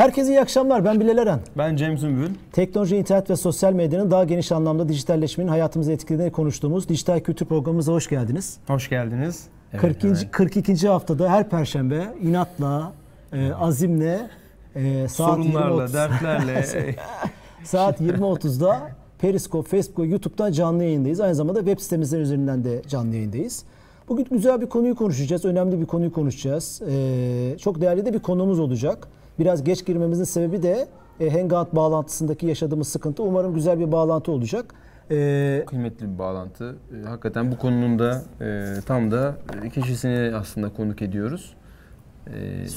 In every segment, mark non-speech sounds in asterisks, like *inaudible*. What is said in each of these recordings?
Herkese iyi akşamlar. Ben Bilal Eren. Ben Cem Sümbül. Teknoloji, internet ve sosyal medyanın daha geniş anlamda dijitalleşmenin hayatımızı etkilediğini konuştuğumuz dijital kültür programımıza hoş geldiniz. Hoş geldiniz. 42. evet. 42. haftada her perşembe inatla, e, azimle, e, saat Sorunlarla, 20.30 dertlerle. *laughs* saat 20.30'da Periscope, Facebook, YouTube'dan canlı yayındayız. Aynı zamanda web sitemizden üzerinden de canlı yayındayız. Bugün güzel bir konuyu konuşacağız. Önemli bir konuyu konuşacağız. Ee, çok değerli de bir konumuz olacak. Biraz geç girmemizin sebebi de e, Hangout bağlantısındaki yaşadığımız sıkıntı. Umarım güzel bir bağlantı olacak. Ee, Kıymetli bir bağlantı. Ee, Hakikaten bu konunun da e, tam da kişisini aslında konuk ediyoruz. Ee,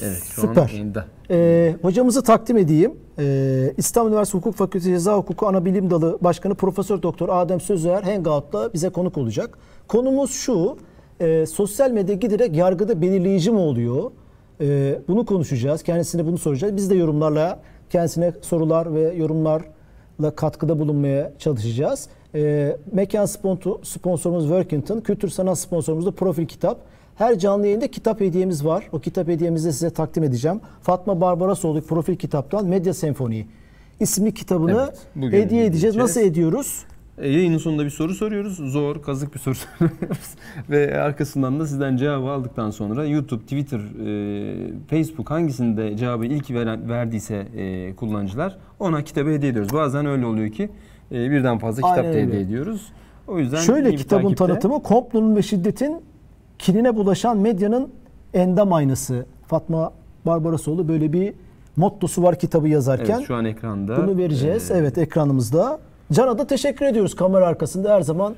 evet şu Süper. an yayında. Ee, hocamızı takdim edeyim. Ee, İstanbul Üniversitesi Hukuk Fakültesi Ceza Hukuku Ana Bilim Dalı Başkanı Profesör Doktor Adem Sözer Hangout'ta bize konuk olacak. Konumuz şu. e, sosyal medya giderek yargıda belirleyici mi oluyor? E, bunu konuşacağız. Kendisine bunu soracağız. Biz de yorumlarla kendisine sorular ve yorumlarla katkıda bulunmaya çalışacağız. E, mekan sponsor, sponsorumuz Workington, kültür sanat sponsorumuz da Profil Kitap. Her canlı yayında kitap hediyemiz var. O kitap hediyemizi de size takdim edeceğim. Fatma Barbarasoğlu Profil Kitap'tan Medya Senfoni isimli kitabını Evet, hediye edeceğiz. edeceğiz. Nasıl ediyoruz? E, yayının sonunda bir soru soruyoruz. Zor, kazık bir soru *laughs* soruyoruz. Ve arkasından da sizden cevabı aldıktan sonra YouTube, Twitter, e, Facebook hangisinde cevabı ilk veren, verdiyse e, kullanıcılar ona kitabı hediye ediyoruz. Bazen öyle oluyor ki e, birden fazla kitap da hediye ediyoruz. O yüzden Şöyle kitabın takipte. tanıtımı komplonun ve şiddetin kinine bulaşan medyanın endam aynası. Fatma Barbarasoğlu böyle bir mottosu var kitabı yazarken. Evet şu an ekranda. Bunu vereceğiz. Ee, evet ekranımızda. Can'a da teşekkür ediyoruz kamera arkasında her zaman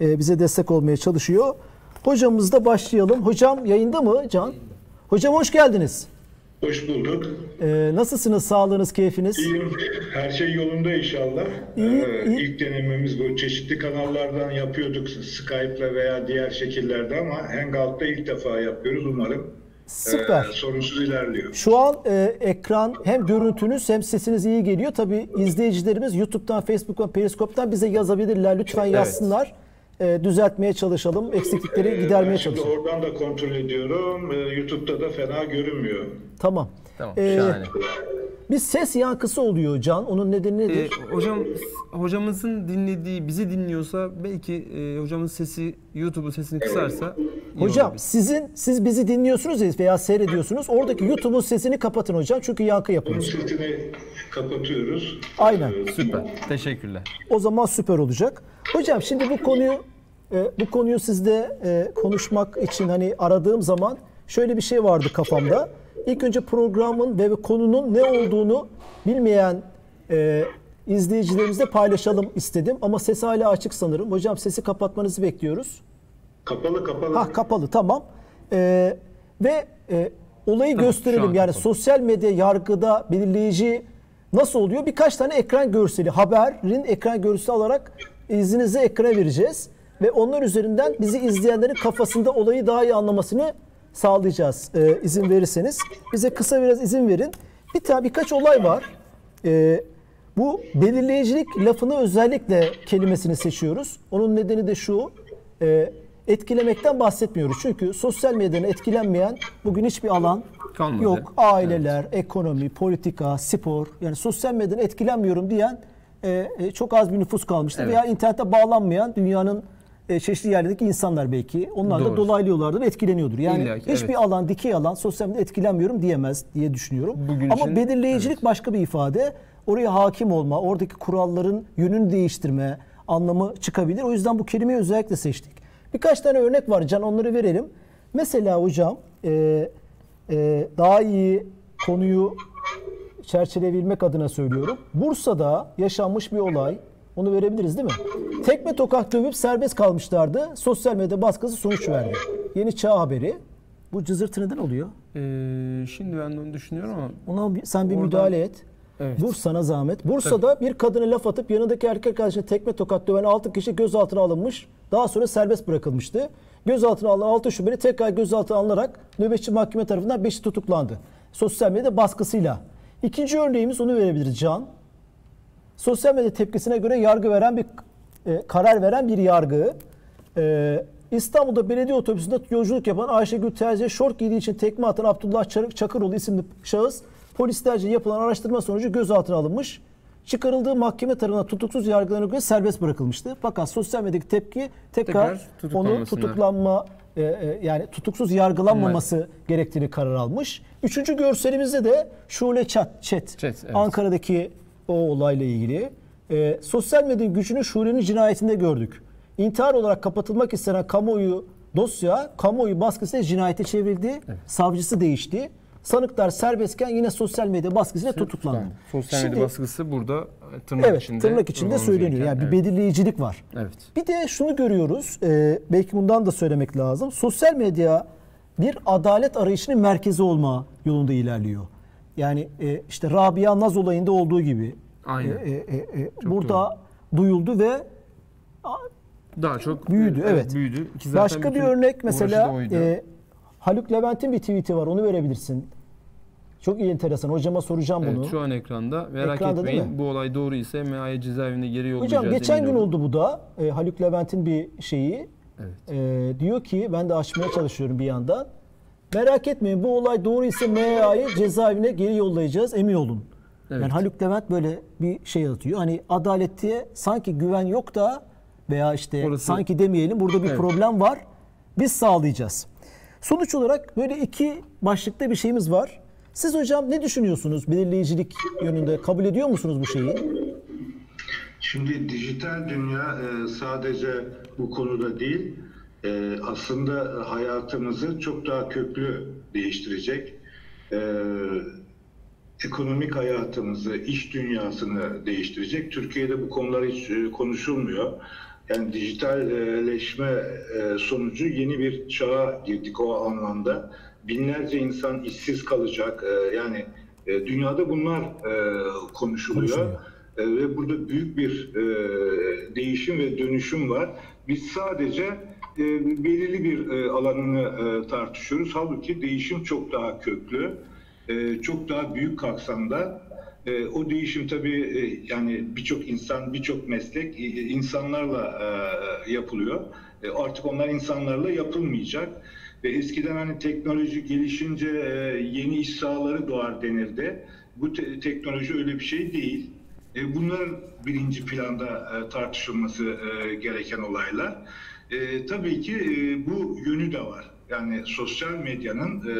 e, bize destek olmaya çalışıyor. Hocamızla başlayalım. Hocam yayında mı Can? Hocam hoş geldiniz. Hoş bulduk. Ee, nasılsınız? Sağlığınız, keyfiniz? İyiyim. Her şey yolunda inşallah. İyi, Ee, iyi. İlk denememiz bu. Çeşitli kanallardan yapıyorduk. Skype'la veya diğer şekillerde ama Hangout'ta ilk defa yapıyoruz umarım. Süper. Ee, sorunsuz ilerliyor. Şu an e, ekran hem görüntünüz hem sesiniz iyi geliyor. Tabii izleyicilerimiz YouTube'dan, Facebook'tan, Periskop'tan bize yazabilirler. Lütfen yazsınlar. E, düzeltmeye çalışalım. Eksiklikleri Ee, gidermeye ben şimdi çalışalım. oradan da kontrol ediyorum. Ee, YouTube'da da fena görünmüyor. Tamam. Tamam Ee, şahane. Bir ses yankısı oluyor Can. Onun nedeni nedir? Ee, hocam hocamızın dinlediği bizi dinliyorsa belki e, hocamın sesi YouTube'un sesini kısarsa iyi hocam olabilir. sizin siz bizi dinliyorsunuz ya veya seyrediyorsunuz. Oradaki YouTube'un sesini kapatın hocam. Çünkü yankı Bunun yapıyor. sesini kapatıyoruz. Aynen. Ee, süper. Teşekkürler. O zaman süper olacak. Hocam şimdi bu konuyu e, bu konuyu sizde e, konuşmak için hani aradığım zaman şöyle bir şey vardı kafamda. İlk önce programın ve konunun ne olduğunu bilmeyen e, izleyicilerimizle paylaşalım istedim. Ama ses hala açık sanırım. Hocam sesi kapatmanızı bekliyoruz. Kapalı kapalı. Ha kapalı tamam. Ee, ve e, olayı Tamam, gösterelim. Yani kapalı. sosyal medya yargıda belirleyici nasıl oluyor? Birkaç tane ekran görseli, haberin ekran görseli alarak izninizi ekrana vereceğiz. Ve onlar üzerinden bizi izleyenlerin kafasında olayı daha iyi anlamasını sağlayacağız. Ee, izin verirseniz. Bize kısa biraz izin verin. Bir tane birkaç olay var. Ee, bu belirleyicilik lafını özellikle kelimesini seçiyoruz. Onun nedeni de şu. e, etkilemekten bahsetmiyoruz. Çünkü sosyal medyadan etkilenmeyen bugün hiçbir alan Kalmadı. yok. Aileler, ekonomi, politika, spor. Yani sosyal medyadan etkilenmiyorum diyen e, e, çok az bir nüfus kalmıştı. Evet. Veya internete bağlanmayan dünyanın e, çeşitli yerlerdeki insanlar belki. Onlar da Doğru. dolaylı yollardan etkileniyordur. Yani İlla ki, hiçbir evet. alan, dikey alan sosyal medyada etkilenmiyorum diyemez diye düşünüyorum. Bugün Ama için, belirleyicilik başka bir ifade. Oraya hakim olma, oradaki kuralların yönünü değiştirme anlamı çıkabilir. O yüzden bu kelimeyi özellikle seçtik. Birkaç tane örnek var Can onları verelim. Mesela hocam e, e, daha iyi konuyu çerçeveleyebilmek adına söylüyorum. Bursa'da yaşanmış bir olay. Onu verebiliriz değil mi? Tekme tokat dövüp serbest kalmışlardı. Sosyal medya baskısı sonuç verdi. Yeni Çağ haberi. Bu cızırtı neden oluyor? Ee, şimdi ben de onu düşünüyorum ama Ona bir- sen bir Oradan- müdahale et. Evet. Bursa'na zahmet. Bursa'da bir kadına laf atıp yanındaki erkek arkadaşına tekme tokat döven 6 kişi gözaltına alınmış. Daha sonra serbest bırakılmıştı. Gözaltına alınan 6 şüpheli tekrar gözaltına alınarak nöbetçi mahkeme tarafından 5'i tutuklandı. Sosyal medya baskısıyla. İkinci örneğimiz onu verebiliriz Can. Sosyal medya tepkisine göre yargı veren bir e, karar veren bir yargı. E, İstanbul'da belediye otobüsünde yolculuk yapan Ayşegül Terzi'ye şort giydiği için tekme atan Abdullah Çarık Çakıroğlu isimli şahıs Polislerce yapılan araştırma sonucu gözaltına alınmış. Çıkarıldığı mahkeme tarafından tutuksuz yargılarına göre serbest bırakılmıştı. Fakat sosyal medyadaki tepki tekrar, Tekrar onu tutuklanma e, e, yani tutuksuz yargılanmaması gerektiğini karar almış. Üçüncü görselimizde de Şule Chat, Chat, Chat, evet. Ankara'daki o olayla ilgili. E, sosyal medyanın gücünü Şule'nin cinayetinde gördük. İntihar olarak kapatılmak istenen kamuoyu dosya kamuoyu baskısıyla cinayete çevrildi. Savcısı değişti. Sanıklar serbestken yine sosyal medya baskısıyla tutuklandı. Sosyal Şimdi- medya baskısı burada e, tırnak Evet, içinde. tırnak içinde söyleniyor. Yani bir evet. belirleyicilik var. Evet. Bir de şunu görüyoruz, e, belki bundan da söylemek lazım. Sosyal medya bir adalet arayışının merkezi olma yolunda ilerliyor. Yani e, işte Rabia Naz olayında olduğu gibi Aynen. e, e, e, burada duyuldu ve Daha çok büyüdü. e, Evet. büyüdü. Ki zaten Başka bir örnek mesela e, Haluk Levent'in bir tweet'i var. Onu verebilirsin. Çok iyi enteresan. Hocama soracağım bunu. Evet, şu an ekranda. Merak Ekranda etmeyin. Bu olay doğru ise MA'ya cezaevine geri yollayacağız. Hocam geçen gün oldu bu da. E, Haluk Levent'in bir şeyi. Evet. E, diyor ki ben de açmaya çalışıyorum bir yandan. Merak etmeyin bu olay doğru ise MA'yı cezaevine geri yollayacağız emin olun. Evet. Yani Haluk Levent böyle bir şey atıyor. Hani adalette sanki güven yok da veya işte Orası- sanki demeyelim burada bir Evet. problem var. Biz sağlayacağız. Sonuç olarak böyle iki başlıkta bir şeyimiz var. Siz hocam ne düşünüyorsunuz belirleyicilik yönünde? Kabul ediyor musunuz bu şeyi? Şimdi dijital dünya e, sadece bu konuda değil, e, aslında hayatımızı çok daha köklü değiştirecek. E, ekonomik hayatımızı, iş dünyasını değiştirecek. Türkiye'de bu konular hiç e, konuşulmuyor. Yani dijitalleşme e, sonucu yeni bir çağa girdik o anlamda. Binlerce insan işsiz kalacak. E, Yani dünyada bunlar konuşuluyor. Konuşuluyor. Ve burada büyük bir değişim ve dönüşüm var. Biz sadece e, belirli bir e, alanını e, tartışıyoruz. Halbuki değişim çok daha köklü, e, çok daha büyük kapsamda. E, o değişim tabii e, yani birçok insan, birçok meslek e, insanlarla e, yapılıyor. E, artık onlar insanlarla yapılmayacak. Ve eskiden hani teknoloji gelişince e, yeni iş sahaları doğar denirdi. Bu te- teknoloji öyle bir şey değil. E, Bunlar birinci planda e, tartışılması e, gereken olaylar. E, tabii ki e, bu yönü de var. Yani sosyal medyanın e,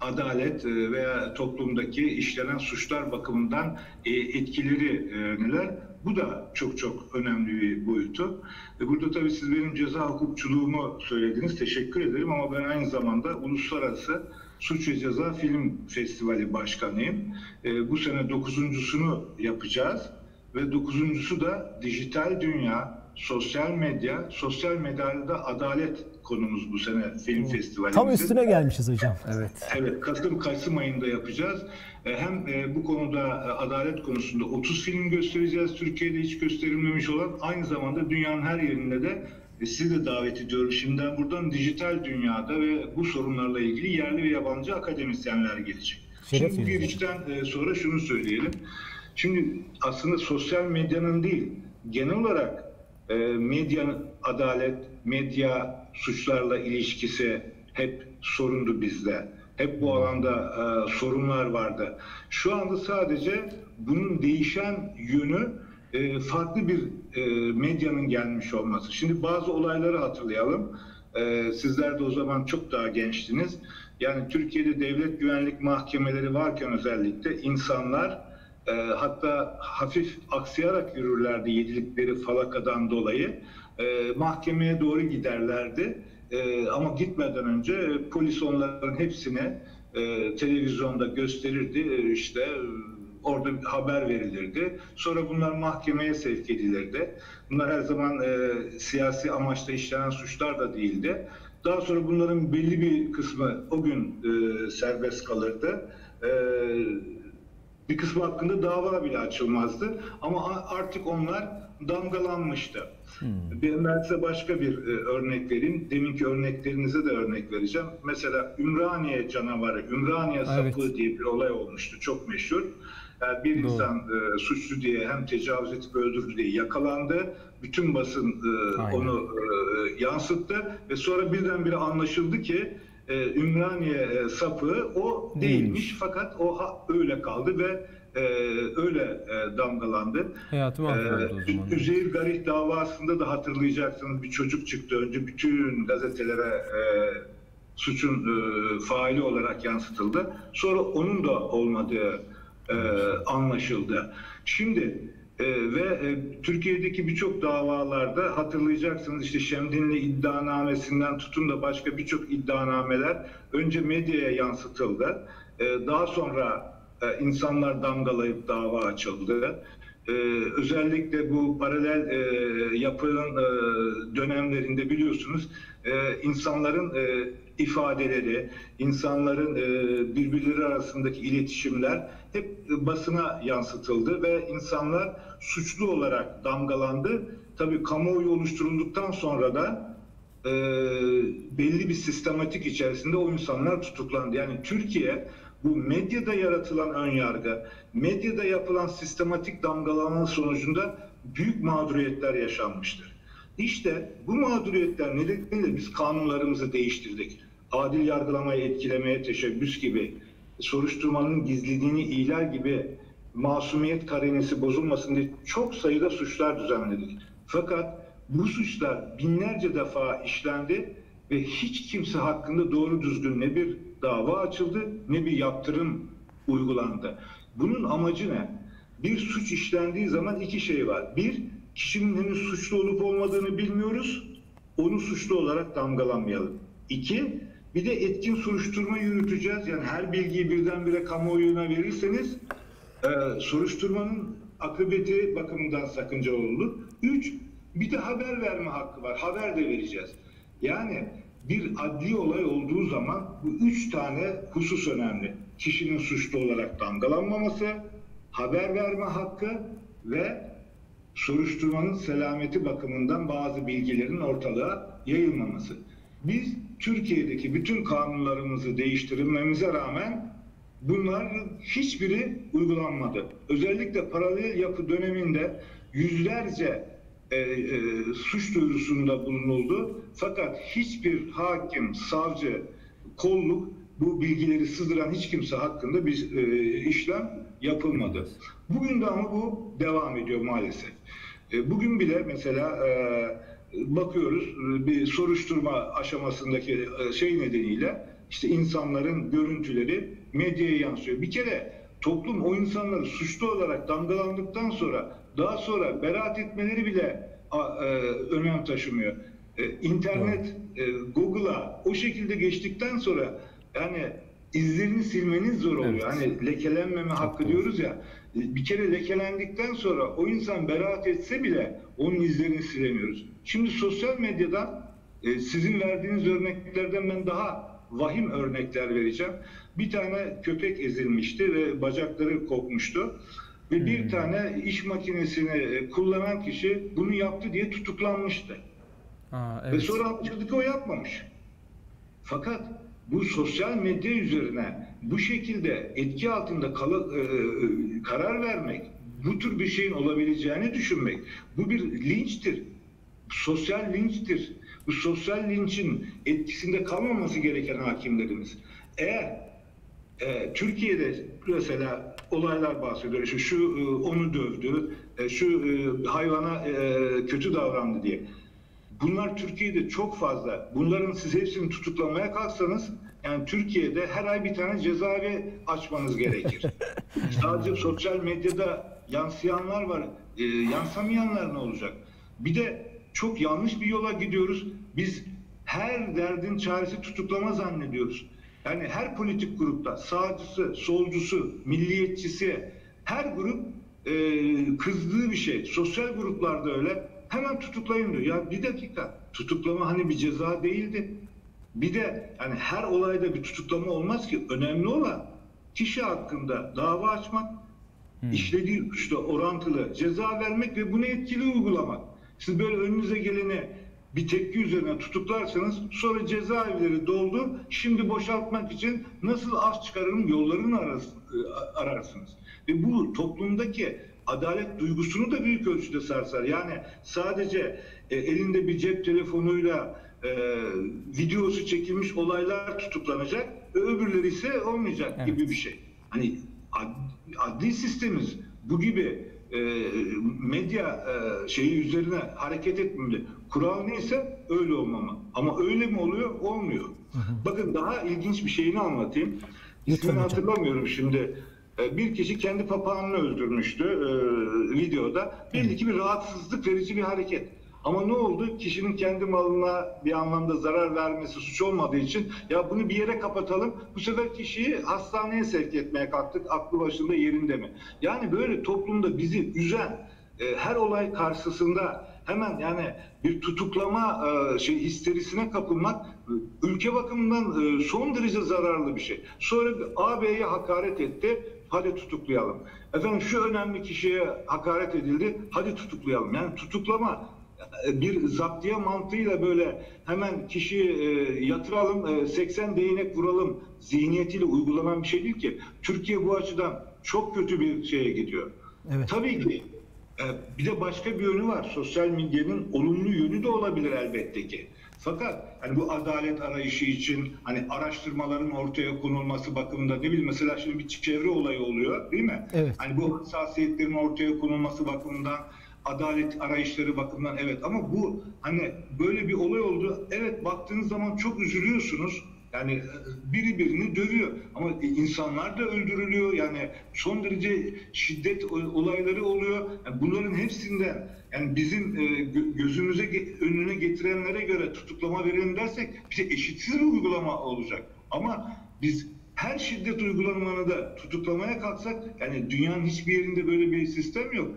adalet e, veya toplumdaki işlenen suçlar bakımından e, etkileri e, neler? Bu da çok çok önemli bir boyutu. Burada tabii siz benim ceza hukukçuluğumu söylediniz. Teşekkür ederim ama ben aynı zamanda uluslararası Suç ve Ceza Film Festivali Başkanıyım. Bu sene dokuzuncusunu yapacağız ve dokuzuncusu da dijital dünya, sosyal medya, sosyal medyada da adalet konumuz bu sene film festivalimizin. Tam üstüne gelmişiz hocam. Evet. Evet, Kasım Kasım ayında yapacağız. E, Hem e, bu konuda e, adalet konusunda 30 film göstereceğiz. Türkiye'de hiç gösterilmemiş olan aynı zamanda dünyanın her yerinde de sizi de davet ediyorum. Şimdiden buradan dijital dünyada ve bu sorunlarla ilgili yerli ve yabancı akademisyenler gelecek. Şeref Şimdi bu girişten sonra şunu söyleyelim. Şimdi aslında sosyal medyanın değil, genel olarak e, medyanın adalet, medya suçlarla ilişkisi hep sorundu bizde. Hep bu alanda e, sorunlar vardı. Şu anda sadece bunun değişen yönü e, farklı bir e, medyanın gelmiş olması. Şimdi bazı olayları hatırlayalım. E, sizler de o zaman çok daha gençtiniz. Yani Türkiye'de devlet güvenlik mahkemeleri varken özellikle insanlar e, hatta hafif aksayarak yürürlerdi yedilikleri falakadan dolayı. E, mahkemeye doğru giderlerdi. E, ama gitmeden önce polis onların hepsine e, televizyonda gösterirdi. E, işte orada bir haber verilirdi. Sonra bunlar mahkemeye sevk edilirdi. Bunlar her zaman e, siyasi amaçla işlenen suçlar da değildi. Daha sonra bunların belli bir kısmı o gün e, serbest kalırdı. E, bir kısmı hakkında dava bile açılmazdı. Ama artık onlar damgalanmıştı. Ben ben size başka bir e, örnek vereyim. Deminki örneklerinize de örnek vereceğim. Mesela Ümraniye canavarı, Ümraniye sapığı Evet. diye bir olay olmuştu. Çok meşhur. Yani bir Doğru. insan e, suçlu diye hem tecavüz edip öldürdü diye yakalandı. Bütün basın e, Aynen. onu e, yansıttı ve sonra birdenbire anlaşıldı ki e, e, Ümraniye e, sapığı o Değilmiş. değilmiş fakat o ha- öyle kaldı ve e, öyle e, damgalandı. Hayatı mahvoldu o Ee, zaman. Üzeyir Garih davasında da hatırlayacaksınız bir çocuk çıktı önce bütün gazetelere e, suçun e, faili olarak yansıtıldı. Sonra onun da olmadığı e, anlaşıldı. Şimdi e, ve e, Türkiye'deki birçok davalarda hatırlayacaksınız işte Şemdinli iddianamesinden tutun da başka birçok iddianameler önce medyaya yansıtıldı. E, daha sonra e, insanlar damgalayıp dava açıldı. Ee, özellikle bu paralel e, yapının e, dönemlerinde biliyorsunuz e, insanların e, ifadeleri, insanların e, birbirleri arasındaki iletişimler hep basına yansıtıldı ve insanlar suçlu olarak damgalandı. Tabii kamuoyu oluşturulduktan sonra da e, belli bir sistematik içerisinde o insanlar tutuklandı. Yani Türkiye bu medyada yaratılan ön yargı, medyada yapılan sistematik damgalama sonucunda büyük mağduriyetler yaşanmıştır. İşte bu mağduriyetler nedeniyle biz kanunlarımızı değiştirdik. Adil yargılamayı etkilemeye teşebbüs gibi, soruşturmanın gizliliğini ihlal gibi masumiyet karinesi bozulmasın diye çok sayıda suçlar düzenledik. Fakat bu suçlar binlerce defa işlendi ve hiç kimse hakkında doğru düzgün ne bir dava açıldı ne bir yaptırım uygulandı. Bunun amacı ne? Bir suç işlendiği zaman iki şey var. Bir, kişinin henüz suçlu olup olmadığını bilmiyoruz. Onu suçlu olarak damgalanmayalım. İki, bir de etkin soruşturma yürüteceğiz. Yani her bilgiyi birdenbire kamuoyuna verirseniz e, soruşturmanın akıbeti bakımından sakıncalı olur. Üç, bir de haber verme hakkı var. Haber de vereceğiz. Yani bir adli olay olduğu zaman bu üç tane husus önemli. Kişinin suçlu olarak damgalanmaması, haber verme hakkı ve soruşturmanın selameti bakımından bazı bilgilerin ortalığa yayılmaması. Biz Türkiye'deki bütün kanunlarımızı değiştirmemize rağmen bunların hiçbiri uygulanmadı. Özellikle paralel yapı döneminde yüzlerce e, e, suç duyurusunda bulunuldu. Fakat hiçbir hakim, savcı, kolluk bu bilgileri sızdıran hiç kimse hakkında bir e, işlem yapılmadı. Bugün de ama bu devam ediyor maalesef. E, bugün bile mesela e, bakıyoruz e, bir soruşturma aşamasındaki e, şey nedeniyle işte insanların görüntüleri medyaya yansıyor. Bir kere toplum o insanları suçlu olarak damgalandıktan sonra daha sonra beraat etmeleri bile e, önem taşımıyor. E, internet, e, Google'a o şekilde geçtikten sonra yani izlerini silmeniz zor oluyor. Evet. Hani lekelenmeme hakkı doğru. diyoruz ya. E, Bir kere lekelendikten sonra o insan beraat etse bile onun izlerini silemiyoruz. Şimdi sosyal medyadan e, sizin verdiğiniz örneklerden ben daha vahim örnekler vereceğim. Bir tane köpek ezilmişti ve bacakları kopmuştu. Ve bir tane iş makinesini e, kullanan kişi bunu yaptı diye tutuklanmıştı. Aa, Ve evet. sonra anlaşıldı ki o yapmamış. Fakat bu sosyal medya üzerine bu şekilde etki altında kala- e, e, karar vermek, bu tür bir şeyin olabileceğini düşünmek, bu bir linçtir. Sosyal linçtir. Bu sosyal linçin etkisinde kalmaması gereken hakimlerimiz. Eğer e, Türkiye'de mesela olaylar bahsediyor. İşte şu e, onu dövdü, e, şu e, hayvana e, kötü davrandı diye. Bunlar Türkiye'de çok fazla. Bunların siz hepsini tutuklamaya kalksanız yani Türkiye'de her ay bir tane cezaevi açmanız gerekir. *laughs* Sadece sosyal medyada yansıyanlar var. E, yansamayanlar ne olacak? Bir de çok yanlış bir yola gidiyoruz. Biz her derdin çaresi tutuklama zannediyoruz. Yani her politik grupta sağcısı, solcusu, milliyetçisi her grup e, kızdığı bir şey. Sosyal gruplarda öyle. Hemen tutuklayın diyor. Ya bir dakika. Tutuklama hani bir ceza değildi. Bir de yani her olayda bir tutuklama olmaz ki. Önemli olan kişi hakkında dava açmak, işlediği suçla orantılı ceza vermek ve bunu etkili uygulamak. Siz böyle önünüze geleni bir tepki üzerine tutuklarsanız sonra cezaevleri doldu. Şimdi boşaltmak için nasıl az çıkarırım yollarını e, ararsınız. Ve bu toplumdaki adalet duygusunu da büyük ölçüde sarsar. Yani sadece e, elinde bir cep telefonuyla e, videosu çekilmiş olaylar tutuklanacak, öbürleri ise olmayacak Evet. gibi bir şey. Hani ad- adli sistemimiz bu gibi medya e, şeyi üzerine hareket etmemeli. Kural neyse öyle olmamalı. Ama öyle mi oluyor? Olmuyor. Bakın daha ilginç bir şeyini anlatayım. İsmini hatırlamıyorum şimdi. E, Bir kişi kendi papağanını öldürmüştü e, videoda. Belli ki bir rahatsızlık verici bir hareket. Ama ne oldu? Kişinin kendi malına bir anlamda zarar vermesi suç olmadığı için ya bunu bir yere kapatalım. Bu sefer kişiyi hastaneye sevk etmeye kalktık. Aklı başında yerinde mi? Yani böyle toplumda bizi üzen e, her olay karşısında hemen yani bir tutuklama e, şey histerisine kapılmak e, ülke bakımından e, son derece zararlı bir şey. Sonra AB'ye hakaret etti. Hadi tutuklayalım. Efendim şu önemli kişiye hakaret edildi. Hadi tutuklayalım. Yani tutuklama bir zaptiye mantığıyla böyle hemen kişiyi e, yatıralım, e, 80 değnek vuralım zihniyetiyle uygulanan bir şey değil ki. Türkiye bu açıdan çok kötü bir şeye gidiyor. Evet. Tabii ki e, bir de başka bir yönü var. Sosyal medyanın olumlu yönü de olabilir elbette ki. Fakat hani bu adalet arayışı için hani araştırmaların ortaya konulması bakımında ne bileyim mesela şimdi bir çevre olayı oluyor değil mi? Evet. Hani bu hassasiyetlerin ortaya konulması bakımından adalet arayışları bakımından evet ama bu hani böyle bir olay oldu. Evet baktığınız zaman çok üzülüyorsunuz. Yani e, biri birini dövüyor ama insanlar da öldürülüyor. Yani son derece şiddet olayları oluyor. Yani bunların hepsinden yani bizim e, gö- gözümüze önüne getirenlere göre tutuklama verelim dersek bize eşitsiz bir uygulama olacak. Ama biz her şiddet uygulamanı da tutuklamaya kalksak yani dünyanın hiçbir yerinde böyle bir sistem yok.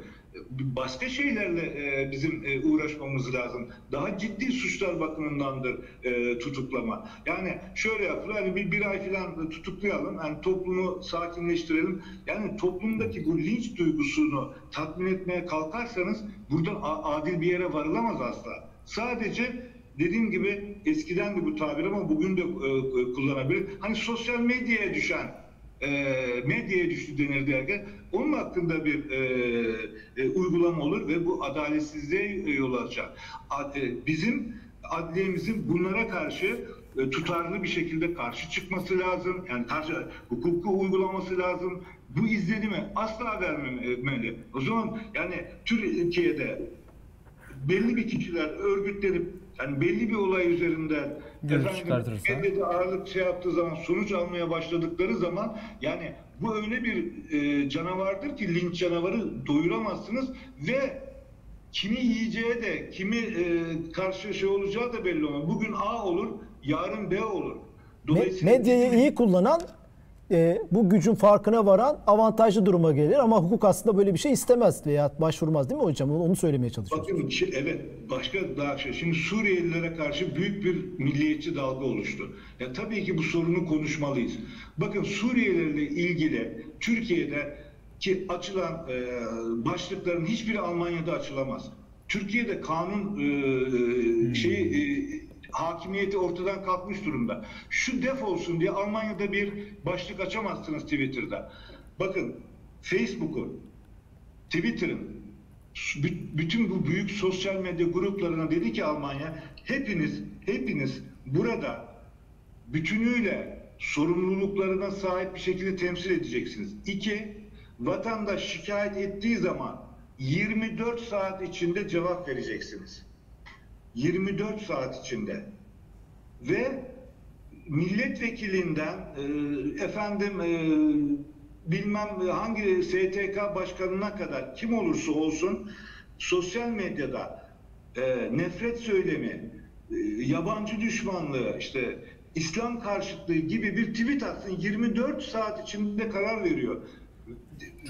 Başka şeylerle e, bizim e, uğraşmamız lazım. Daha ciddi suçlar bakımındandır e, tutuklama. Yani şöyle yapılır hani bir, bir ay falan tutuklayalım. Yani toplumu sakinleştirelim. Yani toplumdaki bu linç duygusunu tatmin etmeye kalkarsanız buradan adil bir yere varılamaz asla. Sadece dediğim gibi eskiden de bu tabir ama bugün de e, kullanabilir. Hani sosyal medyaya düşen e, medyaya düştü denir derken onun hakkında bir e, e, uygulama olur ve bu adaletsizliğe yol açar. Ad- e, bizim adliyemizin bunlara karşı e, tutarlı bir şekilde karşı çıkması lazım. Yani karşı hukuku uygulaması lazım. Bu izlenimi asla vermemeli. O zaman yani Türkiye'de belli bir kişiler örgütlenip yani belli bir olay üzerinden Görüş çıkartırsa. medyada ağırlık şey yaptığı zaman sonuç almaya başladıkları zaman yani bu öyle bir e, canavardır ki linç canavarı doyuramazsınız ve kimi yiyeceği de kimi e, karşı şey olacağı da belli olmaz. Bugün A olur, yarın B olur. Me- Medyayı iyi kullanan e, bu gücün farkına varan avantajlı duruma gelir ama hukuk aslında böyle bir şey istemez veya başvurmaz değil mi hocam? Onu, onu söylemeye çalışıyoruz. Bakın evet başka daha şey. Şimdi Suriyelilere karşı büyük bir milliyetçi dalga oluştu. Ya tabii ki bu sorunu konuşmalıyız. Bakın Suriyelilerle ilgili Türkiye'de ki açılan e, başlıkların hiçbiri Almanya'da açılamaz. Türkiye'de kanun e, şey e, hakimiyeti ortadan kalkmış durumda. Şu defolsun diye Almanya'da bir başlık açamazsınız Twitter'da. Bakın Facebook'u, Twitter'ın, bü- bütün bu büyük sosyal medya gruplarına dedi ki Almanya, hepiniz, hepiniz burada bütünüyle sorumluluklarına sahip bir şekilde temsil edeceksiniz. İki, vatandaş şikayet ettiği zaman 24 saat içinde cevap vereceksiniz. 24 saat içinde. Ve milletvekilinden e, efendim e, bilmem hangi STK başkanına kadar kim olursa olsun sosyal medyada e, nefret söylemi, e, yabancı düşmanlığı, işte İslam karşıtlığı gibi bir tweet atsın 24 saat içinde karar veriyor.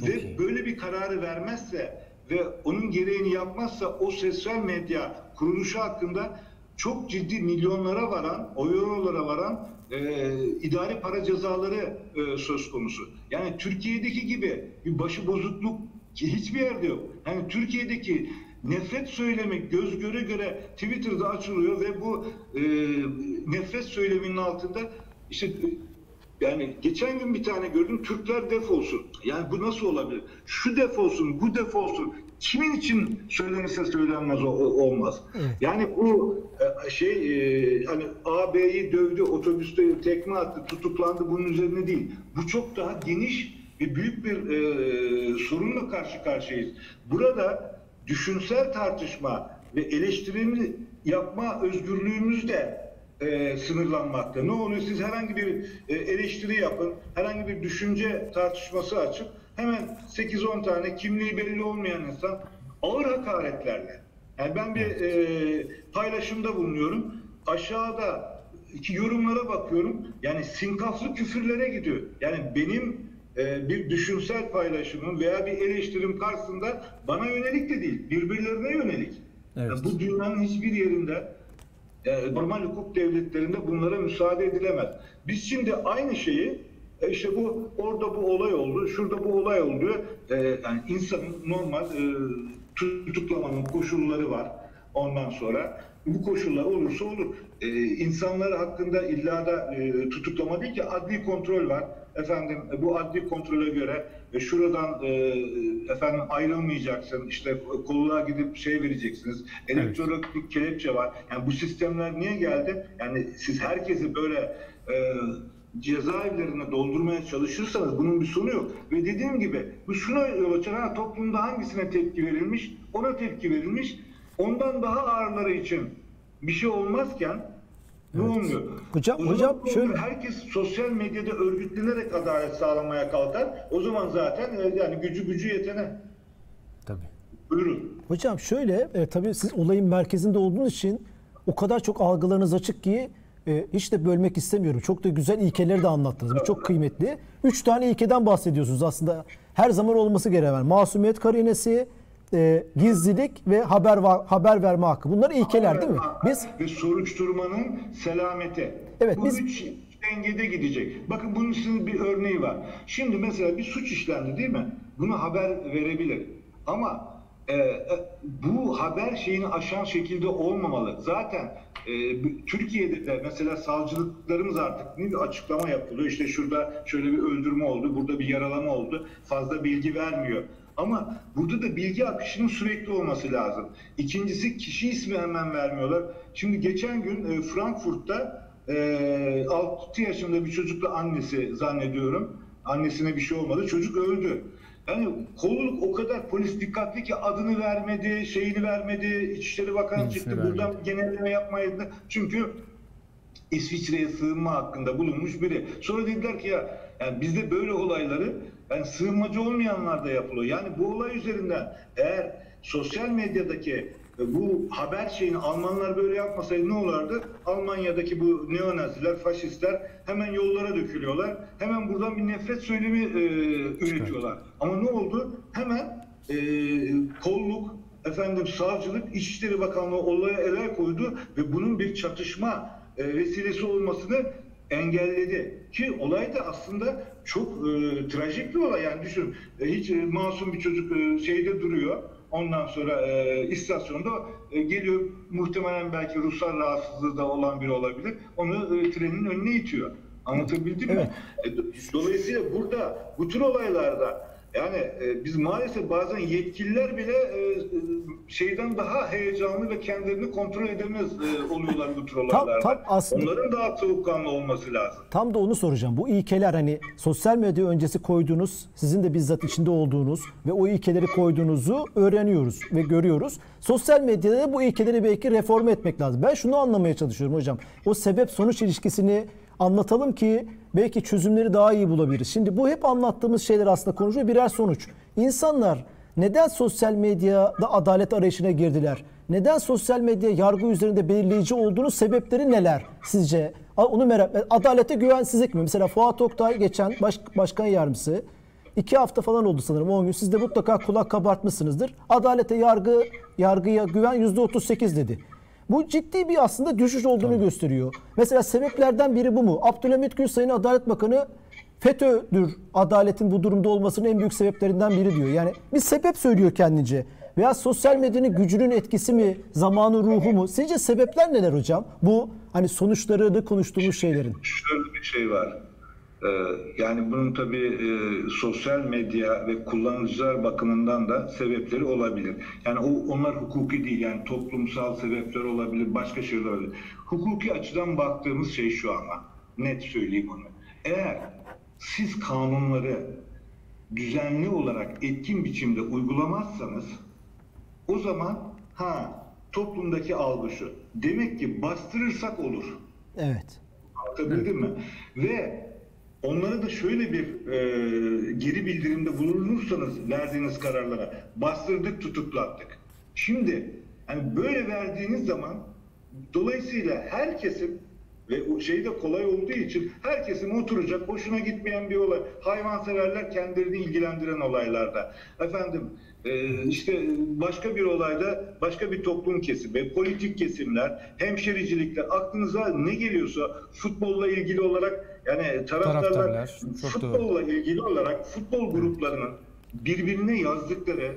ve böyle bir kararı vermezse ve onun gereğini yapmazsa o sosyal medya kuruluşu hakkında çok ciddi milyonlara varan, o eurolara varan e, idari para cezaları e, söz konusu. Yani Türkiye'deki gibi bir başı bozukluk hiçbir yerde yok. Yani Türkiye'deki nefret söylemi göz göre göre Twitter'da açılıyor ve bu e, nefret söyleminin altında işte yani geçen gün bir tane gördüm Türkler defolsun. Yani bu nasıl olabilir? Şu defolsun, bu defolsun. kimin için söylenirse söylenmez o- olmaz. Yani bu e, şey e, hani AB'yi dövdü, otobüste tekme attı, tutuklandı bunun üzerine değil. Bu çok daha geniş ve büyük bir e, sorunla karşı karşıyayız. Burada düşünsel tartışma ve eleştirimi yapma özgürlüğümüz de e, sınırlanmakta. Ne oluyor? Siz herhangi bir e, eleştiri yapın, herhangi bir düşünce tartışması açıp hemen 8-10 tane kimliği belli olmayan insan ağır hakaretlerle. Yani ben bir e, paylaşımda bulunuyorum. Aşağıda iki yorumlara bakıyorum. Yani sinkaflı küfürlere gidiyor. Yani benim e, bir düşünsel paylaşımım veya bir eleştirim karşısında bana yönelik de değil, birbirlerine yönelik. Evet. Yani bu dünyanın hiçbir yerinde e, normal hukuk devletlerinde bunlara müsaade edilemez. Biz şimdi aynı şeyi e, işte bu orada bu olay oldu, şurada bu olay oldu. E, yani insanın normal tutuklamanın koşulları var. Ondan sonra bu koşullar olursa olur. E, hakkında illa da tutuklama değil ki adli kontrol var. Efendim e, bu adli kontrole göre e, şuradan e, efendim ayrılmayacaksın. işte kolluğa gidip şey vereceksiniz. Elektronik bir kelepçe var. Yani bu sistemler niye geldi? Yani siz herkesi böyle e, cezaevlerine doldurmaya çalışırsanız bunun bir sonu yok. Ve dediğim gibi bu şuna yol açar. Ha, toplumda hangisine tepki verilmiş? Ona tepki verilmiş. Ondan daha ağırları için bir şey olmazken ne olmuyor? Hocam- O hocam şöyle- oluyor? herkes sosyal medyada örgütlenerek adalet sağlamaya kalkar. O zaman zaten e, yani gücü gücü yetene. Tabii. Buyurun. Hocam şöyle, e, tabii siz olayın merkezinde olduğunuz için o kadar çok algılarınız açık ki e, hiç de bölmek istemiyorum. Çok da güzel ilkeleri de anlattınız. Bu çok kıymetli. Üç tane ilkeden bahsediyorsunuz aslında. Her zaman olması gereken. Masumiyet karinesi, e, gizlilik ve haber haber verme hakkı. Bunlar ilkeler değil mi? Biz ve soruşturmanın selameti. Evet, Bu biz- üç dengede gidecek. Bakın bunun sizin bir örneği var. Şimdi mesela bir suç işlendi değil mi? Bunu haber verebilir. Ama e, e, bu haber şeyini aşan şekilde olmamalı. Zaten e, Türkiye'de de mesela savcılıklarımız artık ne bir açıklama yapılıyor. İşte şurada şöyle bir öldürme oldu, burada bir yaralama oldu. Fazla bilgi vermiyor. Ama burada da bilgi akışının sürekli olması lazım. İkincisi kişi ismi hemen vermiyorlar. Şimdi geçen gün e, Frankfurt'ta e, 6 yaşında bir çocukla annesi zannediyorum. Annesine bir şey olmadı. Çocuk öldü. Yani kolluk o kadar polis dikkatli ki adını vermedi, şeyini vermedi. İçişleri Bakanı Bilgisini çıktı. vermedi. Buradan genelleme yapmaydı. Çünkü İsviçre'ye sığınma hakkında bulunmuş biri. Sonra dediler ki ya yani bizde böyle olayları yani sığınmacı olmayanlar da yapılıyor. Yani bu olay üzerinden eğer sosyal medyadaki e, bu haber şeyini Almanlar böyle yapmasaydı ne olurdu? Almanya'daki bu neonaziler, faşistler hemen yollara dökülüyorlar. Hemen buradan bir nefret söylemi e, üretiyorlar. Ama ne oldu? Hemen e, kolluk, efendim savcılık, İçişleri Bakanlığı olaya el koydu ve bunun bir çatışma e, vesilesi olmasını engelledi. Ki olay da aslında çok e, trajik bir olay. Yani düşün e, hiç e, masum bir çocuk e, şeyde duruyor. Ondan sonra e, istasyonda e, geliyor muhtemelen belki ruhsal rahatsızlığı da olan biri olabilir. Onu e, trenin önüne itiyor. Anlatabildim mi? E, do- dolayısıyla burada bu tür olaylarda yani e, biz maalesef bazen yetkililer bile e, e, şeyden daha heyecanlı ve kendilerini kontrol edemez e, oluyorlar bu tür olaylarda. tam aslında- Onların daha soğukkanlı olması lazım. Tam da onu soracağım. Bu ilkeler hani sosyal medya öncesi koyduğunuz, sizin de bizzat içinde olduğunuz ve o ilkeleri koyduğunuzu öğreniyoruz ve görüyoruz. Sosyal medyada da bu ilkeleri belki reform etmek lazım. Ben şunu anlamaya çalışıyorum hocam. O sebep sonuç ilişkisini anlatalım ki belki çözümleri daha iyi bulabiliriz. Şimdi bu hep anlattığımız şeyler aslında konuşuyor birer sonuç. İnsanlar neden sosyal medyada adalet arayışına girdiler? Neden sosyal medya yargı üzerinde belirleyici olduğunu sebepleri neler sizce? Onu merak Adalete güvensizlik mi? Mesela Fuat Oktay geçen baş, başkan yardımcısı iki hafta falan oldu sanırım 10 gün. Siz de mutlaka kulak kabartmışsınızdır. Adalete yargı yargıya güven yüzde 38 dedi. Bu ciddi bir aslında düşüş olduğunu gösteriyor. Mesela sebeplerden biri bu mu? Abdülhamit Gül Sayın Adalet Bakanı FETÖ'dür adaletin bu durumda olmasının en büyük sebeplerinden biri diyor. Yani bir sebep söylüyor kendince. Veya sosyal medyanın gücünün etkisi mi, zamanın ruhu mu? Sizce sebepler neler hocam? Bu hani sonuçlarını konuştuğumuz şeylerin. Şöyle bir şey var. Ee, yani bunun tabii e, sosyal medya ve kullanıcılar bakımından da sebepleri olabilir. Yani o onlar hukuki değil yani toplumsal sebepler olabilir, başka şeyler olabilir. Hukuki açıdan baktığımız şey şu ama net söyleyeyim onu. Eğer siz kanunları düzenli olarak etkin biçimde uygulamazsanız o zaman ha toplumdaki algı şu. Demek ki bastırırsak olur. Evet. Anlatabildim mi? Ve onlara da şöyle bir e, geri bildirimde bulunursanız verdiğiniz kararlara bastırdık tutuklattık. Şimdi hani böyle verdiğiniz zaman dolayısıyla herkesin ve o şey de kolay olduğu için herkesin oturacak hoşuna gitmeyen bir olay. Hayvanseverler kendilerini ilgilendiren olaylarda. Efendim işte başka bir olayda başka bir toplum kesimi, politik kesimler, hemşericilikler aklınıza ne geliyorsa futbolla ilgili olarak yani taraftarlar, Taraftarlar, futbolla ilgili olarak futbol gruplarının birbirine yazdıkları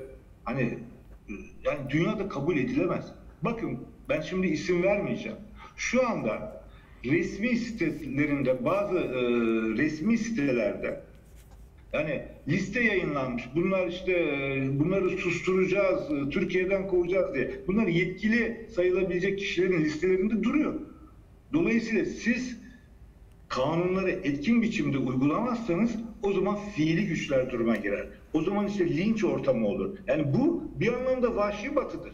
hani e, yani dünyada kabul edilemez. Bakın ben şimdi isim vermeyeceğim. Şu anda resmi sitelerinde bazı e, resmi sitelerde yani liste yayınlanmış. Bunlar işte e, bunları susturacağız, e, Türkiye'den kovacağız diye. Bunlar yetkili sayılabilecek kişilerin listelerinde duruyor. Dolayısıyla siz kanunları etkin biçimde uygulamazsanız o zaman fiili güçler duruma girer. O zaman işte linç ortamı olur. Yani bu bir anlamda vahşi batıdır.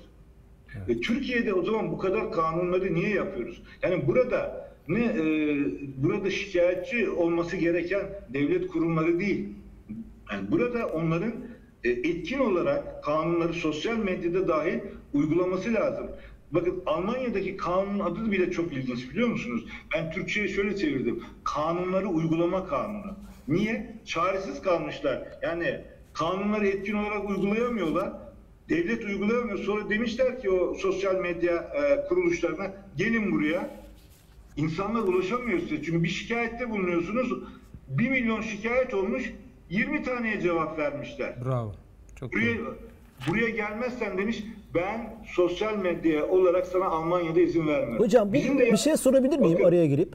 Ve Türkiye'de o zaman bu kadar kanunları niye yapıyoruz? Yani burada ne e, burada şikayetçi olması gereken devlet kurumları değil. Yani burada onların e, etkin olarak kanunları sosyal medyada dahil uygulaması lazım. Bakın Almanya'daki kanunun adı bile çok ilginç biliyor musunuz? Ben Türkçe'ye şöyle çevirdim. Kanunları uygulama kanunu. Niye? Çaresiz kalmışlar. Yani kanunları etkin olarak uygulayamıyorlar. Devlet uygulayamıyor. Sonra demişler ki o sosyal medya e, kuruluşlarına gelin buraya. İnsanlar ulaşamıyor size. Çünkü bir şikayette bulunuyorsunuz. 1 milyon şikayet olmuş. 20 taneye cevap vermişler. Bravo. Çok Buraya, buraya gelmezsen demiş ben sosyal medya olarak sana Almanya'da izin vermiyorum. Hocam bir, Bizim de bir şey sorabilir miyim Bakın, araya girip?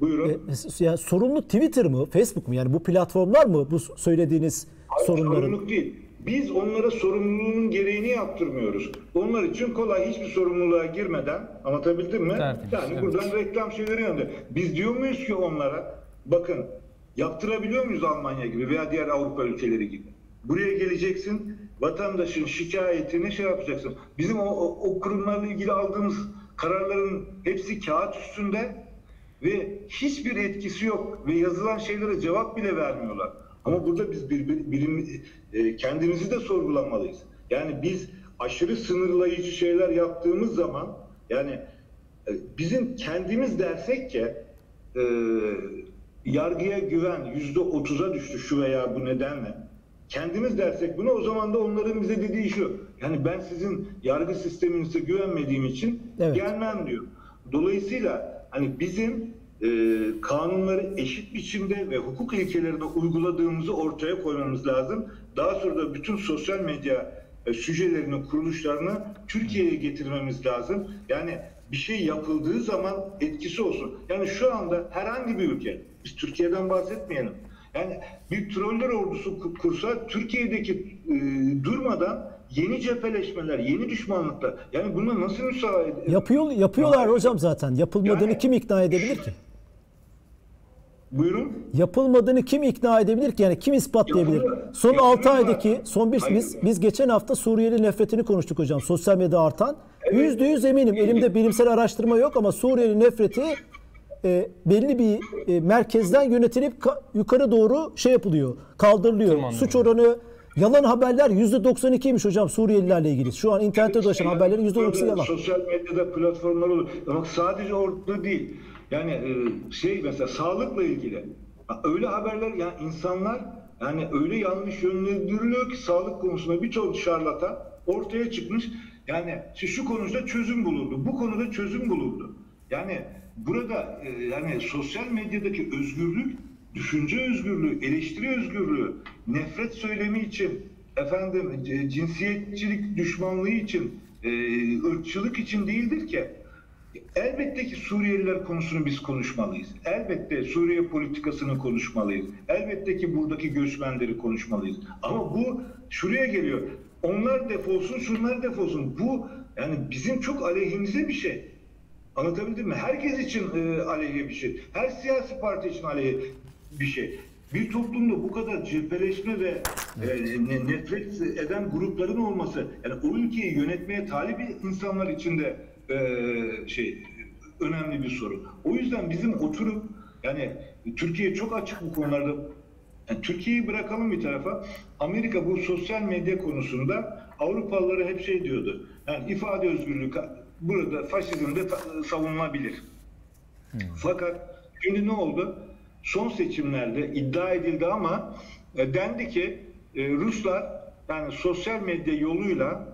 Buyurun. E, yani sorumlu Twitter mı, Facebook mu? Yani bu platformlar mı bu söylediğiniz Hayır, sorunların? sorumluluk değil. Biz onlara sorumluluğun gereğini yaptırmıyoruz. Onlar için kolay hiçbir sorumluluğa girmeden anlatabildim mi? Tertemiz, yani evet. buradan reklam şeyleri yanında. Biz diyor muyuz ki onlara bakın yaptırabiliyor muyuz Almanya gibi veya diğer Avrupa ülkeleri gibi? Buraya geleceksin vatandaşın şikayetini şey yapacaksın. Bizim o, o, o kurumlarla ilgili aldığımız kararların hepsi kağıt üstünde ve hiçbir etkisi yok ve yazılan şeylere cevap bile vermiyorlar. Ama burada biz bir, bir- birim, e, kendimizi de sorgulamalıyız. Yani biz aşırı sınırlayıcı şeyler yaptığımız zaman yani e, bizim kendimiz dersek ki e, yargıya güven yüzde otuza düştü şu veya bu nedenle. Kendimiz dersek bunu o zaman da onların bize dediği şu. Yani ben sizin yargı sisteminize güvenmediğim için Evet. gelmem diyor. Dolayısıyla hani bizim e, kanunları eşit biçimde ve hukuk ilkelerine uyguladığımızı ortaya koymamız lazım. Daha sonra da bütün sosyal medya e, sücelerinin kuruluşlarını Türkiye'ye getirmemiz lazım. Yani bir şey yapıldığı zaman etkisi olsun. Yani şu anda herhangi bir ülke, biz Türkiye'den bahsetmeyelim. Yani bir troller ordusu ku- kursa Türkiye'deki e, durmadan yeni cepheleşmeler, yeni düşmanlıklar. Yani buna nasıl müsaade Yapıyor, yapıyorlar hocam zaten. Yapılmadığını Yani- kim ikna edebilir ki? Buyurun. Yapılmadığını kim ikna edebilir ki? Yani kim ispatlayabilir? Yapılıyor. Son Yapılıyor 6 aydaki, son bir, Hayır. biz, biz geçen hafta Suriyeli nefretini konuştuk hocam. Sosyal medyada artan. Yüzde yüz eminim. Elimde bilimsel araştırma yok ama Suriyeli nefreti e, belli bir e, merkezden yönetilip ka- yukarı doğru şey yapılıyor. Kaldırılıyor. Tırmanıyor. Suç oranı Yalan haberler %92'ymiş hocam Suriyelilerle ilgili. Şu an internette dolaşan haberlerin %92'si yalan. Sosyal medyada platformlar olur. Ama sadece orada değil. Yani e, şey mesela sağlıkla ilgili. Öyle haberler yani insanlar yani öyle yanlış yönlendiriliyor ki sağlık konusunda birçok şarlatan ortaya çıkmış. Yani şu, şu konuda çözüm bulurdu. Bu konuda çözüm bulurdu. Yani burada e, yani sosyal medyadaki özgürlük düşünce özgürlüğü, eleştiri özgürlüğü, nefret söylemi için, efendim e, cinsiyetçilik düşmanlığı için, e, ırkçılık için değildir ki. Elbette ki Suriyeliler konusunu biz konuşmalıyız. Elbette Suriye politikasını konuşmalıyız. Elbette ki buradaki göçmenleri konuşmalıyız. Ama bu şuraya geliyor. Onlar defolsun, şunlar defolsun. Bu yani bizim çok aleyhimize bir şey. Anlatabildim mi? Herkes için e, aleyhe bir şey. Her siyasi parti için aleyhe bir şey. Bir toplumda bu kadar cepheleşme ve e, ne- nefret eden grupların olması, yani o ülkeyi yönetmeye talip insanlar için de e, şey önemli bir soru. O yüzden bizim oturup yani Türkiye çok açık bu konularda. Yani Türkiye'yi bırakalım bir tarafa. Amerika bu sosyal medya konusunda Avrupalılara hep şey diyordu. Yani ifade özgürlüğü burada faşizmde savunulabilir. Fakat şimdi ne oldu? Son seçimlerde iddia edildi ama e, dendi ki e, Ruslar yani sosyal medya yoluyla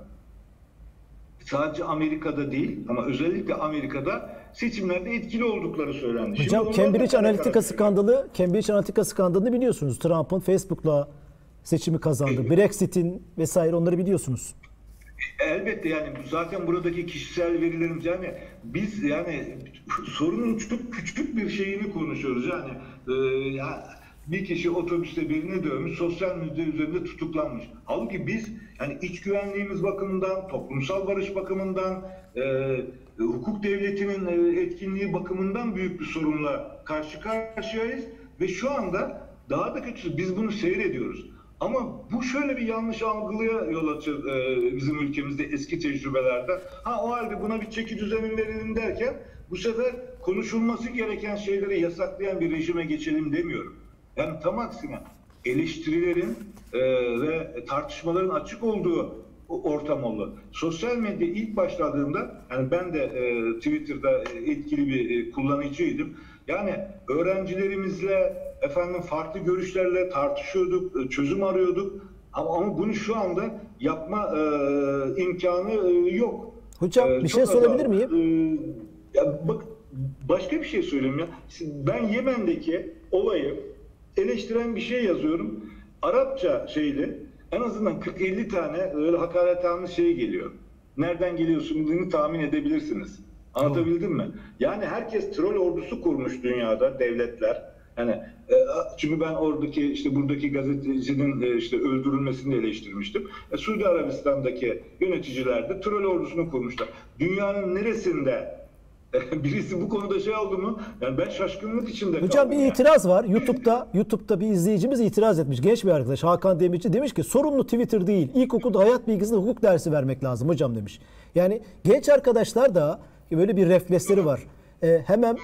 sadece Amerika'da değil ama özellikle Amerika'da seçimlerde etkili oldukları söylendi. Şimdi Hocam da Cambridge Analytica skandalı, Cambridge Analytica skandalını biliyorsunuz. Trump'ın Facebook'la seçimi kazandı. Brexit'in vesaire onları biliyorsunuz. Elbette yani zaten buradaki kişisel verilerimiz yani biz yani sorunun çok küçük bir şeyini konuşuyoruz yani e, ya bir kişi otobüste birini dövmüş sosyal medya üzerinde tutuklanmış. Halbuki biz yani iç güvenliğimiz bakımından toplumsal barış bakımından e, hukuk devletinin e, etkinliği bakımından büyük bir sorunla karşı karşıyayız ve şu anda daha da kötüsü biz bunu seyrediyoruz. Ama bu şöyle bir yanlış algıya yol açır e, bizim ülkemizde eski tecrübelerde. Ha o halde buna bir çeki düzeni verelim derken bu sefer konuşulması gereken şeyleri yasaklayan bir rejime geçelim demiyorum. Yani tam aksine eleştirilerin e, ve tartışmaların açık olduğu ortam oldu. Sosyal medya ilk başladığında yani ben de e, Twitter'da e, etkili bir e, kullanıcıydım. Yani öğrencilerimizle efendim farklı görüşlerle tartışıyorduk, e, çözüm arıyorduk. Ama, ama bunu şu anda yapma e, imkanı e, yok. Hocam, E, bir şey sorabilir miyim? E, ya bak başka bir şey söyleyeyim ya. Ben Yemen'deki olayı eleştiren bir şey yazıyorum. Arapça şeyli en azından 40-50 tane öyle hakaretamiz şey geliyor. Nereden geliyorsunuz tahmin edebilirsiniz. Anlatabildim mi? Yani herkes troll ordusu kurmuş dünyada devletler. Yani e, çünkü ben oradaki işte buradaki gazetecinin e, işte öldürülmesini eleştirmiştim. E, Suudi Arabistan'daki yöneticiler de troll ordusunu kurmuşlar. Dünyanın neresinde *laughs* birisi bu konuda şey oldu mu? Yani ben şaşkınlık içinde Hocam kaldım bir yani. itiraz var. YouTube'da YouTube'da bir izleyicimiz itiraz etmiş. Genç bir arkadaş Hakan Demirci demiş ki sorumlu Twitter değil. İlkokulda hayat bilgisinde hukuk dersi vermek lazım hocam demiş. Yani genç arkadaşlar da böyle bir refleksleri var. Ee, hemen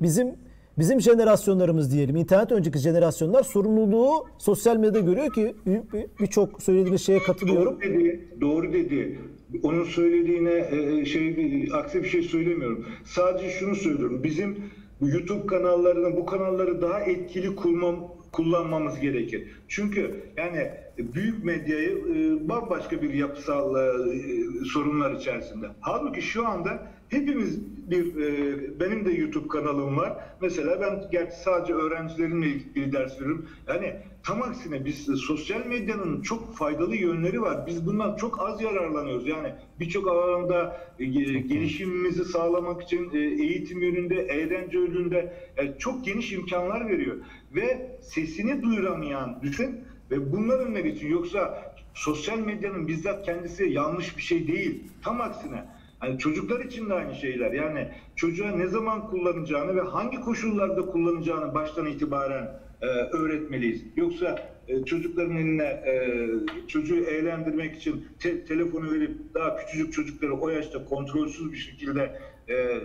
bizim bizim jenerasyonlarımız diyelim, internet önceki jenerasyonlar sorumluluğu sosyal medyada görüyor ki bir- birçok söylediğiniz şeye katılıyorum. Doğru dedi, doğru dedi. Onun söylediğine e, şey bir- aksi bir şey söylemiyorum. Sadece şunu söylüyorum. Bizim YouTube kanallarını, bu kanalları daha etkili kullan, kullanmamız gerekir. Çünkü yani büyük medyayı e, bambaşka bir yapısal e, sorunlar içerisinde. Halbuki şu anda hepimiz bir e, benim de YouTube kanalım var. Mesela ben gerçi sadece öğrencilerimle ilgili ders veriyorum. Yani tam aksine biz e, sosyal medyanın çok faydalı yönleri var. Biz bundan çok az yararlanıyoruz. Yani birçok alanda e, ge- gelişimimizi sağlamak için e, eğitim yönünde, eğlence yönünde e, çok geniş imkanlar veriyor. Ve sesini duyuramayan düşün ve bunların önüne geçiyor. Yoksa sosyal medyanın bizzat kendisi yanlış bir şey değil. Tam aksine. Hani çocuklar için de aynı şeyler. Yani çocuğa ne zaman kullanacağını ve hangi koşullarda kullanacağını baştan itibaren e, öğretmeliyiz. Yoksa e, çocukların eline e, çocuğu eğlendirmek için te- telefonu verip daha küçücük çocukları o yaşta kontrolsüz bir şekilde e,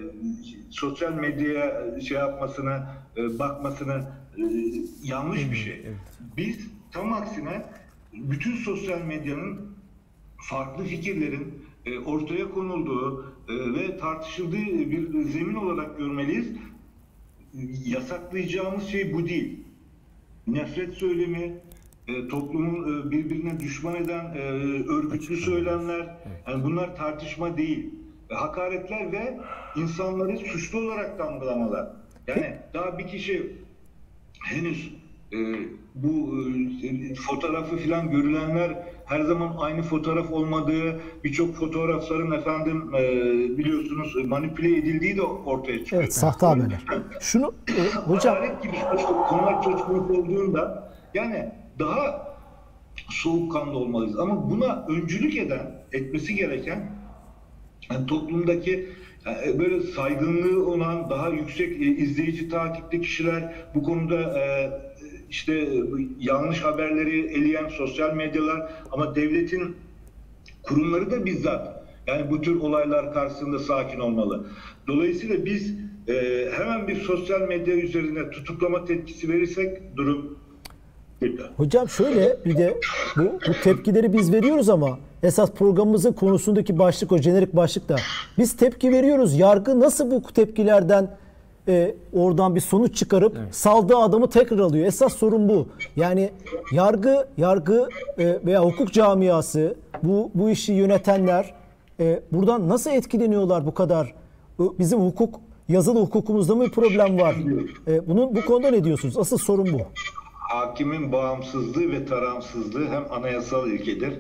sosyal medyaya şey yapmasını, e, bakmasını e, yanlış bir şey. Biz tam aksine bütün sosyal medyanın farklı fikirlerin e, ortaya konulduğu e, ve tartışıldığı bir zemin olarak görmeliyiz. Yasaklayacağımız şey bu değil. Nefret söylemi, e, toplumun e, birbirine düşman eden e, örgütlü söylemler, yani bunlar tartışma değil. E, hakaretler ve insanları suçlu olarak damgalamalar. Yani daha bir kişi henüz e, bu e, fotoğrafı filan görülenler her zaman aynı fotoğraf olmadığı, birçok fotoğrafların efendim e, biliyorsunuz manipüle edildiği de ortaya çıkıyor. Evet, sahte haberler. *laughs* Şunu e, hocam Hakaret gibi çocuk- konular söz konusu olduğunda yani daha soğukkanlı olmalıyız. Ama buna öncülük eden, etmesi gereken yani toplumdaki e, böyle saygınlığı olan daha yüksek e, izleyici takipli kişiler bu konuda e, işte yanlış haberleri eleyen sosyal medyalar ama devletin kurumları da bizzat yani bu tür olaylar karşısında sakin olmalı. Dolayısıyla biz e, hemen bir sosyal medya üzerine tutuklama tepkisi verirsek durum. Hocam şöyle bir de bu, bu tepkileri biz veriyoruz ama esas programımızın konusundaki başlık o jenerik başlık da biz tepki veriyoruz. Yargı nasıl bu tepkilerden e, oradan bir sonuç çıkarıp saldığı adamı tekrar alıyor. Esas sorun bu. Yani yargı yargı e, veya hukuk camiası bu bu işi yönetenler e, buradan nasıl etkileniyorlar bu kadar? Bizim hukuk yazılı hukukumuzda mı bir problem var? E, bunun bu konuda ne diyorsunuz? Asıl sorun bu. Hakimin bağımsızlığı ve tarafsızlığı hem anayasal ilkedir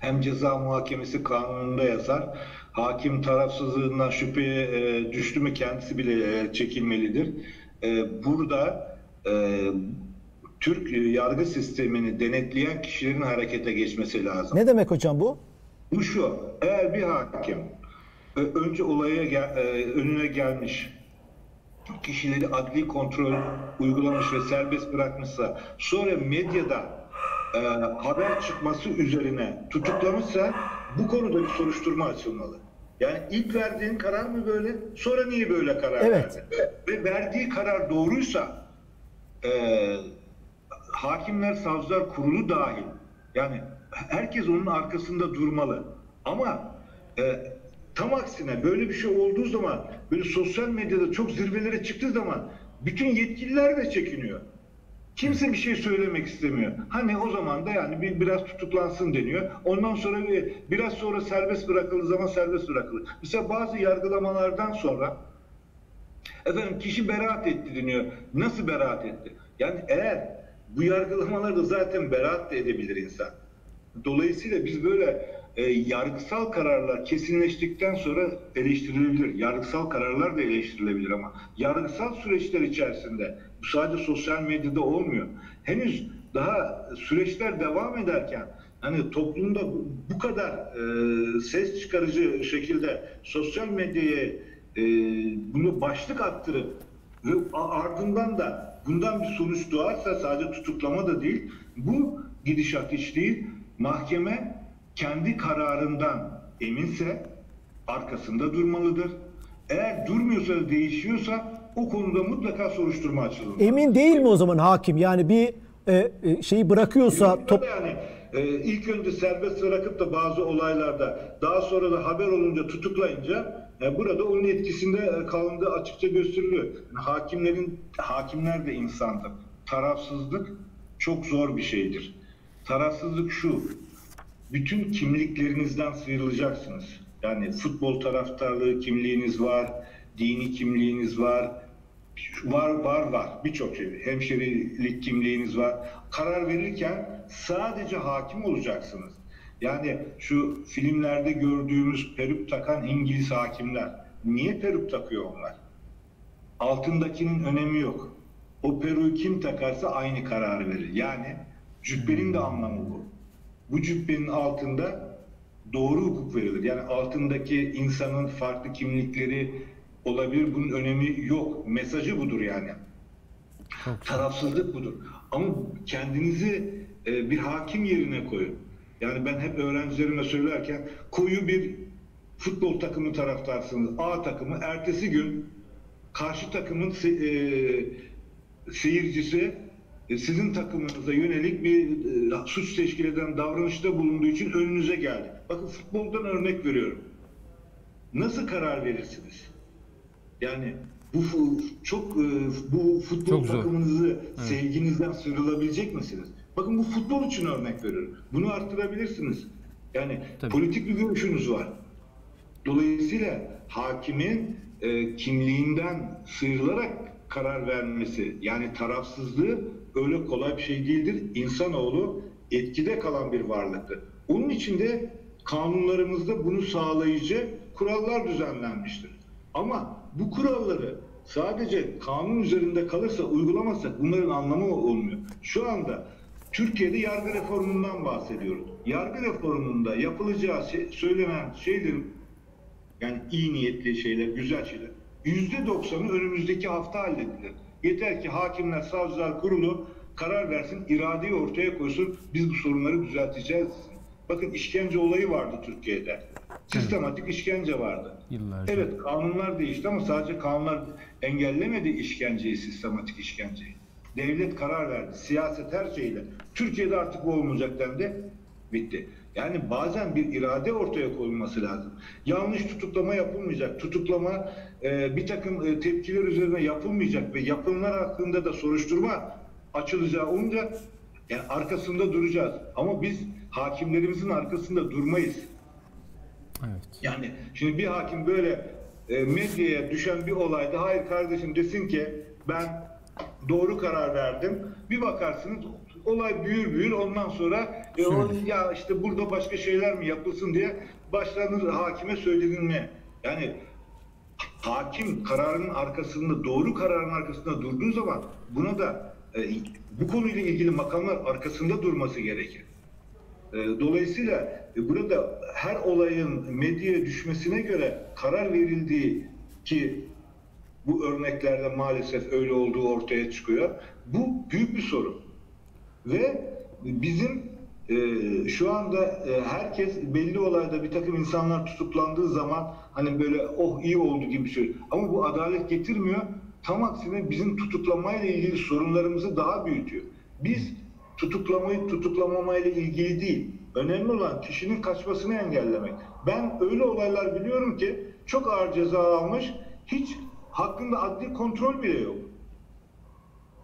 hem ceza muhakemesi kanununda yazar. Hakim tarafsızlığından şüpheye e, düştü mü kendisi bile e, çekilmelidir. E, burada e, Türk yargı sistemini denetleyen kişilerin harekete geçmesi lazım. Ne demek hocam bu? Bu şu, eğer bir hakim e, önce olaya gel- e, önüne gelmiş, kişileri adli kontrol uygulamış ve serbest bırakmışsa, sonra medyada e, haber çıkması üzerine tutuklamışsa bu konuda bir soruşturma açılmalı. Yani ilk verdiğin karar mı böyle, sonra niye böyle karar Evet. verdin? Ve verdiği karar doğruysa e, hakimler, savcılar kurulu dahil. Yani herkes onun arkasında durmalı. Ama e, tam aksine böyle bir şey olduğu zaman böyle sosyal medyada çok zirvelere çıktığı zaman bütün yetkililer de çekiniyor. Kimse bir şey söylemek istemiyor. Hani o zaman da yani bir biraz tutuklansın deniyor. Ondan sonra bir, biraz sonra serbest bırakıldığı zaman serbest bırakılır. Mesela bazı yargılamalardan sonra Efendim kişi beraat etti deniyor. Nasıl beraat etti? Yani eğer bu yargılamalarda zaten beraat da edebilir insan. Dolayısıyla biz böyle e, yargısal kararlar kesinleştikten sonra eleştirilebilir. Yargısal kararlar da eleştirilebilir ama yargısal süreçler içerisinde bu sadece sosyal medyada olmuyor. Henüz daha süreçler devam ederken hani toplumda bu- kadar e, ses çıkarıcı şekilde sosyal medyaya e, bunu başlık attırıp ve ardından da bundan bir sonuç doğarsa sadece tutuklama da değil bu gidişat hiç değil mahkeme kendi kararından eminse arkasında durmalıdır. Eğer durmuyorsa değişiyorsa o konuda mutlaka soruşturma açılır. Emin değil mi o zaman hakim? Yani bir e, e, şeyi bırakıyorsa top yani e, ilk önce serbest bırakıp da bazı olaylarda daha sonra da haber olunca tutuklayınca e, burada onun etkisinde e, kalındığı açıkça gösteriliyor. Yani hakimlerin hakimler de insandır. Tarafsızlık çok zor bir şeydir. Tarafsızlık şu. Bütün kimliklerinizden sıyrılacaksınız. Yani futbol taraftarlığı kimliğiniz var, dini kimliğiniz var, Var var var birçok şey. Hemşerilik kimliğiniz var. Karar verirken sadece hakim olacaksınız. Yani şu filmlerde gördüğümüz peruk takan İngiliz hakimler. Niye peruk takıyor onlar? Altındakinin önemi yok. O peruğu kim takarsa aynı kararı verir. Yani cübbenin de anlamı bu. Bu cübbenin altında doğru hukuk verilir. Yani altındaki insanın farklı kimlikleri olabilir. Bunun önemi yok. Mesajı budur yani. Tarafsızlık budur. Ama kendinizi e, bir hakim yerine koyun. Yani ben hep öğrencilerime söylerken koyu bir futbol takımı taraftarsınız. A takımı ertesi gün karşı takımın se- e, seyircisi e, sizin takımınıza yönelik bir e, suç teşkil eden davranışta bulunduğu için önünüze geldi. Bakın futboldan örnek veriyorum. Nasıl karar verirsiniz? Yani bu çok e, bu futbol Çok zor. takımınızı sevginizden sıyrılabilecek misiniz? Bakın bu futbol için örnek veriyorum. Bunu arttırabilirsiniz. Yani Tabii. politik bir görüşünüz var. Dolayısıyla hakimin e, kimliğinden sıyrılarak karar vermesi yani tarafsızlığı öyle kolay bir şey değildir. İnsanoğlu etkide kalan bir varlıktır. Onun için de kanunlarımızda bunu sağlayıcı kurallar düzenlenmiştir. Ama bu kuralları sadece kanun üzerinde kalırsa uygulamazsak bunların anlamı olmuyor. Şu anda Türkiye'de yargı reformundan bahsediyoruz. Yargı reformunda yapılacağı şey, söylenen şeylerin yani iyi niyetli şeyler, güzel şeyler. Yüzde doksanı önümüzdeki hafta halledilir. Yeter ki hakimler, savcılar kurulu karar versin, iradeyi ortaya koysun. Biz bu sorunları düzelteceğiz. Bakın işkence olayı vardı Türkiye'de. Sistematik işkence vardı. Yıllarca. Evet kanunlar değişti ama sadece kanunlar engellemedi işkenceyi, sistematik işkenceyi. Devlet karar verdi. Siyaset her şeyle. Türkiye'de artık bu olmayacak dendi. Bitti. Yani bazen bir irade ortaya konulması lazım. Yanlış tutuklama yapılmayacak. Tutuklama e, bir takım e, tepkiler üzerine yapılmayacak ve yapılanlar hakkında da soruşturma açılacağı olunca yani arkasında duracağız. Ama biz hakimlerimizin arkasında durmayız. Evet. Yani şimdi bir hakim böyle e, medyaya düşen bir olayda hayır kardeşim desin ki ben doğru karar verdim. Bir bakarsınız olay büyür büyür ondan sonra e, o, ya işte burada başka şeyler mi yapılsın diye başlanır hakime söylenilme. Yani hakim kararının arkasında doğru kararın arkasında durduğu zaman buna da e, bu konuyla ilgili makamlar arkasında durması gerekir. E, Dolayısıyla e, burada her olayın medyaya düşmesine göre karar verildiği ki bu örneklerde maalesef öyle olduğu ortaya çıkıyor. Bu büyük bir sorun. Ve bizim e, şu anda e, herkes belli olayda bir takım insanlar tutuklandığı zaman hani böyle oh iyi oldu gibi şey. Ama bu adalet getirmiyor. Tam aksine bizim tutuklamayla ilgili sorunlarımızı daha büyütüyor. Biz tutuklamayı tutuklamamayla ilgili değil. Önemli olan kişinin kaçmasını engellemek. Ben öyle olaylar biliyorum ki çok ağır ceza almış, hiç hakkında adli kontrol bile yok.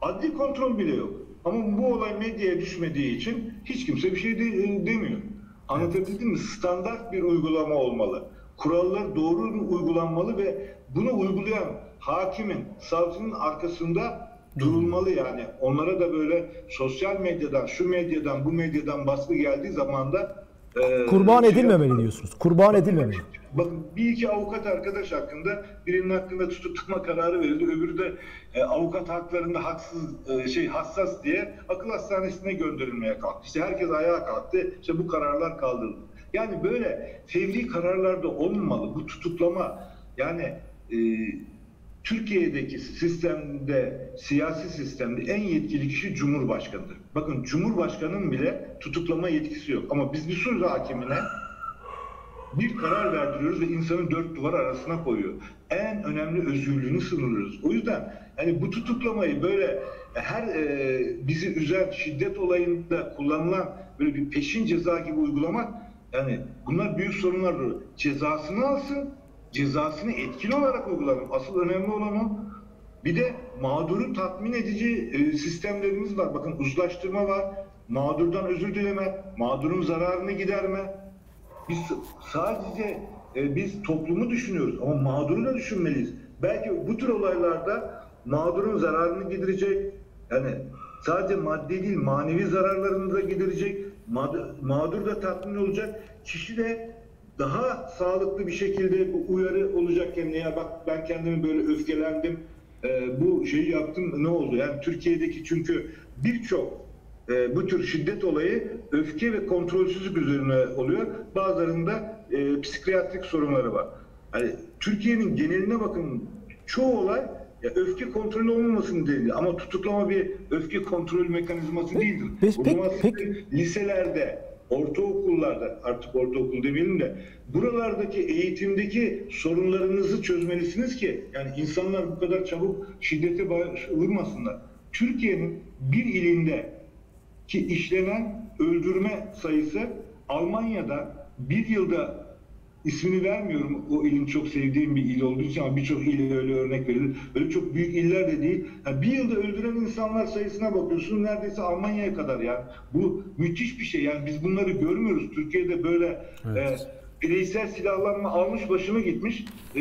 Adli kontrol bile yok. Ama bu olay medyaya düşmediği için hiç kimse bir şey de- demiyor. Anlatabildim mi? Standart bir uygulama olmalı. Kurallar doğru uygulanmalı ve bunu uygulayan hakimin, savcının arkasında durulmalı yani. Onlara da böyle sosyal medyadan, şu medyadan, bu medyadan baskı geldiği zaman da e, Kurban şey edilmemeli diyorsunuz. Kurban edilmemeli. Bakın bir iki avukat arkadaş hakkında birinin hakkında tutuklama kararı verildi. Öbürü de e, avukat haklarında haksız e, şey hassas diye akıl hastanesine gönderilmeye kalktı. İşte herkes ayağa kalktı. İşte bu kararlar kaldırıldı. Yani böyle fevri kararlarda olmamalı. Bu tutuklama yani e, Türkiye'deki sistemde, siyasi sistemde en yetkili kişi Cumhurbaşkanı'dır. Bakın Cumhurbaşkanı'nın bile tutuklama yetkisi yok. Ama biz bir söz hakimine bir karar verdiriyoruz ve insanı dört duvar arasına koyuyor. En önemli özgürlüğünü sınırlıyoruz. O yüzden hani bu tutuklamayı böyle her e, bizi üzen şiddet olayında kullanılan böyle bir peşin ceza gibi uygulamak yani bunlar büyük sorunlar. Cezasını alsın, cezasını etkili olarak uygulanın. Asıl önemli olan o. Bir de mağduru tatmin edici e, sistemlerimiz var. Bakın uzlaştırma var. Mağdurdan özür dileme, mağdurun zararını giderme. Biz sadece e, biz toplumu düşünüyoruz ama mağduru da düşünmeliyiz. Belki bu tür olaylarda mağdurun zararını giderecek, yani sadece maddi değil manevi zararlarını da giderecek, mağdur da tatmin olacak, kişi de daha sağlıklı bir şekilde bu uyarı olacak kendine. Ya bak ben kendimi böyle öfkelendim, e, bu şeyi yaptım ne oldu? Yani Türkiye'deki çünkü birçok e, bu tür şiddet olayı öfke ve kontrolsüzlük üzerine oluyor. Bazılarında e, psikiyatrik sorunları var. Yani Türkiye'nin geneline bakın çoğu olay ya öfke kontrolü olmamasının delili ama tutuklama bir öfke kontrol mekanizması değildir. Peki- o zaman peki- liselerde, ortaokullarda artık ortaokul demeyelim de buralardaki eğitimdeki sorunlarınızı çözmelisiniz ki yani insanlar bu kadar çabuk şiddete vurmasınlar. Türkiye'nin bir ilinde ki işlenen öldürme sayısı Almanya'da bir yılda ismini vermiyorum o ilin çok sevdiğim bir il olduğu için ama birçok il öyle örnek verilir. Öyle çok büyük iller de değil. Yani bir yılda öldüren insanlar sayısına bakıyorsun neredeyse Almanya'ya kadar yani. Bu müthiş bir şey. Yani biz bunları görmüyoruz. Türkiye'de böyle Evet. e, bireysel silahlanma almış başımı gitmiş. E,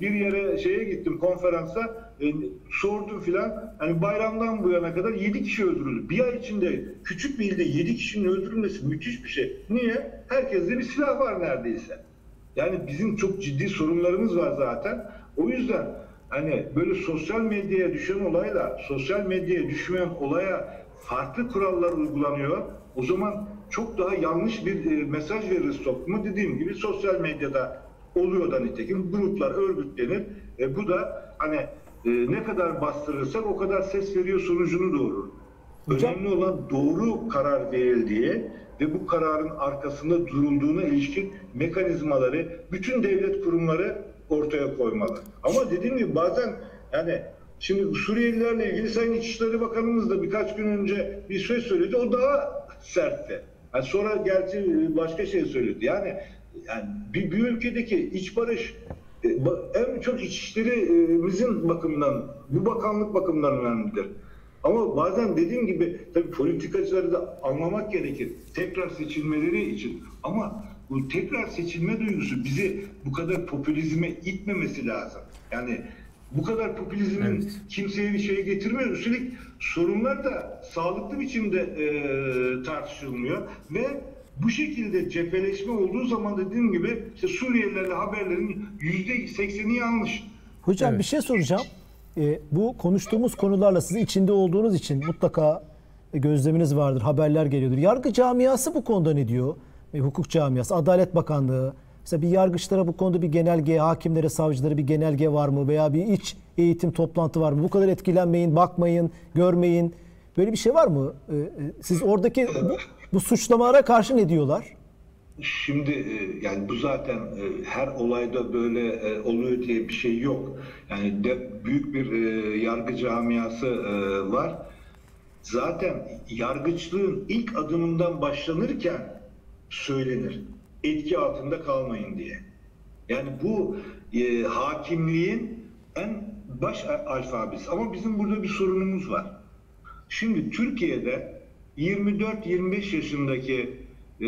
bir yere şeye gittim konferansa e, sordum filan. Hani bayramdan bu yana kadar 7 kişi öldürüldü. Bir ay içinde küçük bir ilde 7 kişinin öldürülmesi müthiş bir şey. Niye? Herkeste bir silah var neredeyse. Yani bizim çok ciddi sorunlarımız var zaten. O yüzden hani böyle sosyal medyaya düşen olayla sosyal medyaya düşmeyen olaya farklı kurallar uygulanıyor. O zaman çok daha yanlış bir e, mesaj veririz topluma. Dediğim gibi sosyal medyada oluyor da nitekim gruplar örgütlenir. E, bu da hani e, ne kadar bastırırsak o kadar ses veriyor sonucunu doğurur. Önemli olan doğru karar verildiği ve bu kararın arkasında durulduğuna ilişkin mekanizmaları bütün devlet kurumları ortaya koymalı. Ama dediğim gibi bazen yani şimdi Suriyelilerle ilgili Sayın İçişleri Bakanımız da birkaç gün önce bir söz söyledi. O daha sertti. Yani sonra gerçi başka şey söyledi. Yani yani bir, bir ülkedeki iç barış e, en çok içişlerimizin bakımından, bu bakanlık bakımından önemlidir. Ama bazen dediğim gibi tabii politikacıları da anlamak gerekir. Tekrar seçilmeleri için. Ama bu tekrar seçilme duygusu bizi bu kadar popülizme itmemesi lazım. Yani bu kadar popülizmin Evet. kimseye bir şey getirmiyor. Üstelik sorunlar da sağlıklı biçimde e, tartışılmıyor ve bu şekilde cepheleşme olduğu zaman dediğim gibi işte Suriyelilerle haberlerin yüzde sekseni yanlış. Hocam Evet. bir şey soracağım. Ee, bu konuştuğumuz konularla siz içinde olduğunuz için mutlaka e, gözleminiz vardır, haberler geliyordur. Yargı camiası bu konuda ne diyor? E, hukuk camiası, Adalet Bakanlığı. Mesela bir yargıçlara bu konuda bir genelge, hakimlere, savcılara bir genelge var mı? Veya bir iç eğitim toplantı var mı? Bu kadar etkilenmeyin, bakmayın, görmeyin. Böyle bir şey var mı? Ee, e, siz oradaki bu, bu suçlamalara karşı ne diyorlar? Şimdi e, yani bu zaten e, her olayda böyle e, oluyor diye bir şey yok. Yani de, büyük bir yargı camiası var. Zaten yargıçlığın ilk adımından başlanırken söylenir. Etki altında kalmayın diye. Yani bu e, hakimliğin en baş alfabesi. Ama bizim burada bir sorunumuz var. Şimdi Türkiye'de 24-25 yaşındaki e,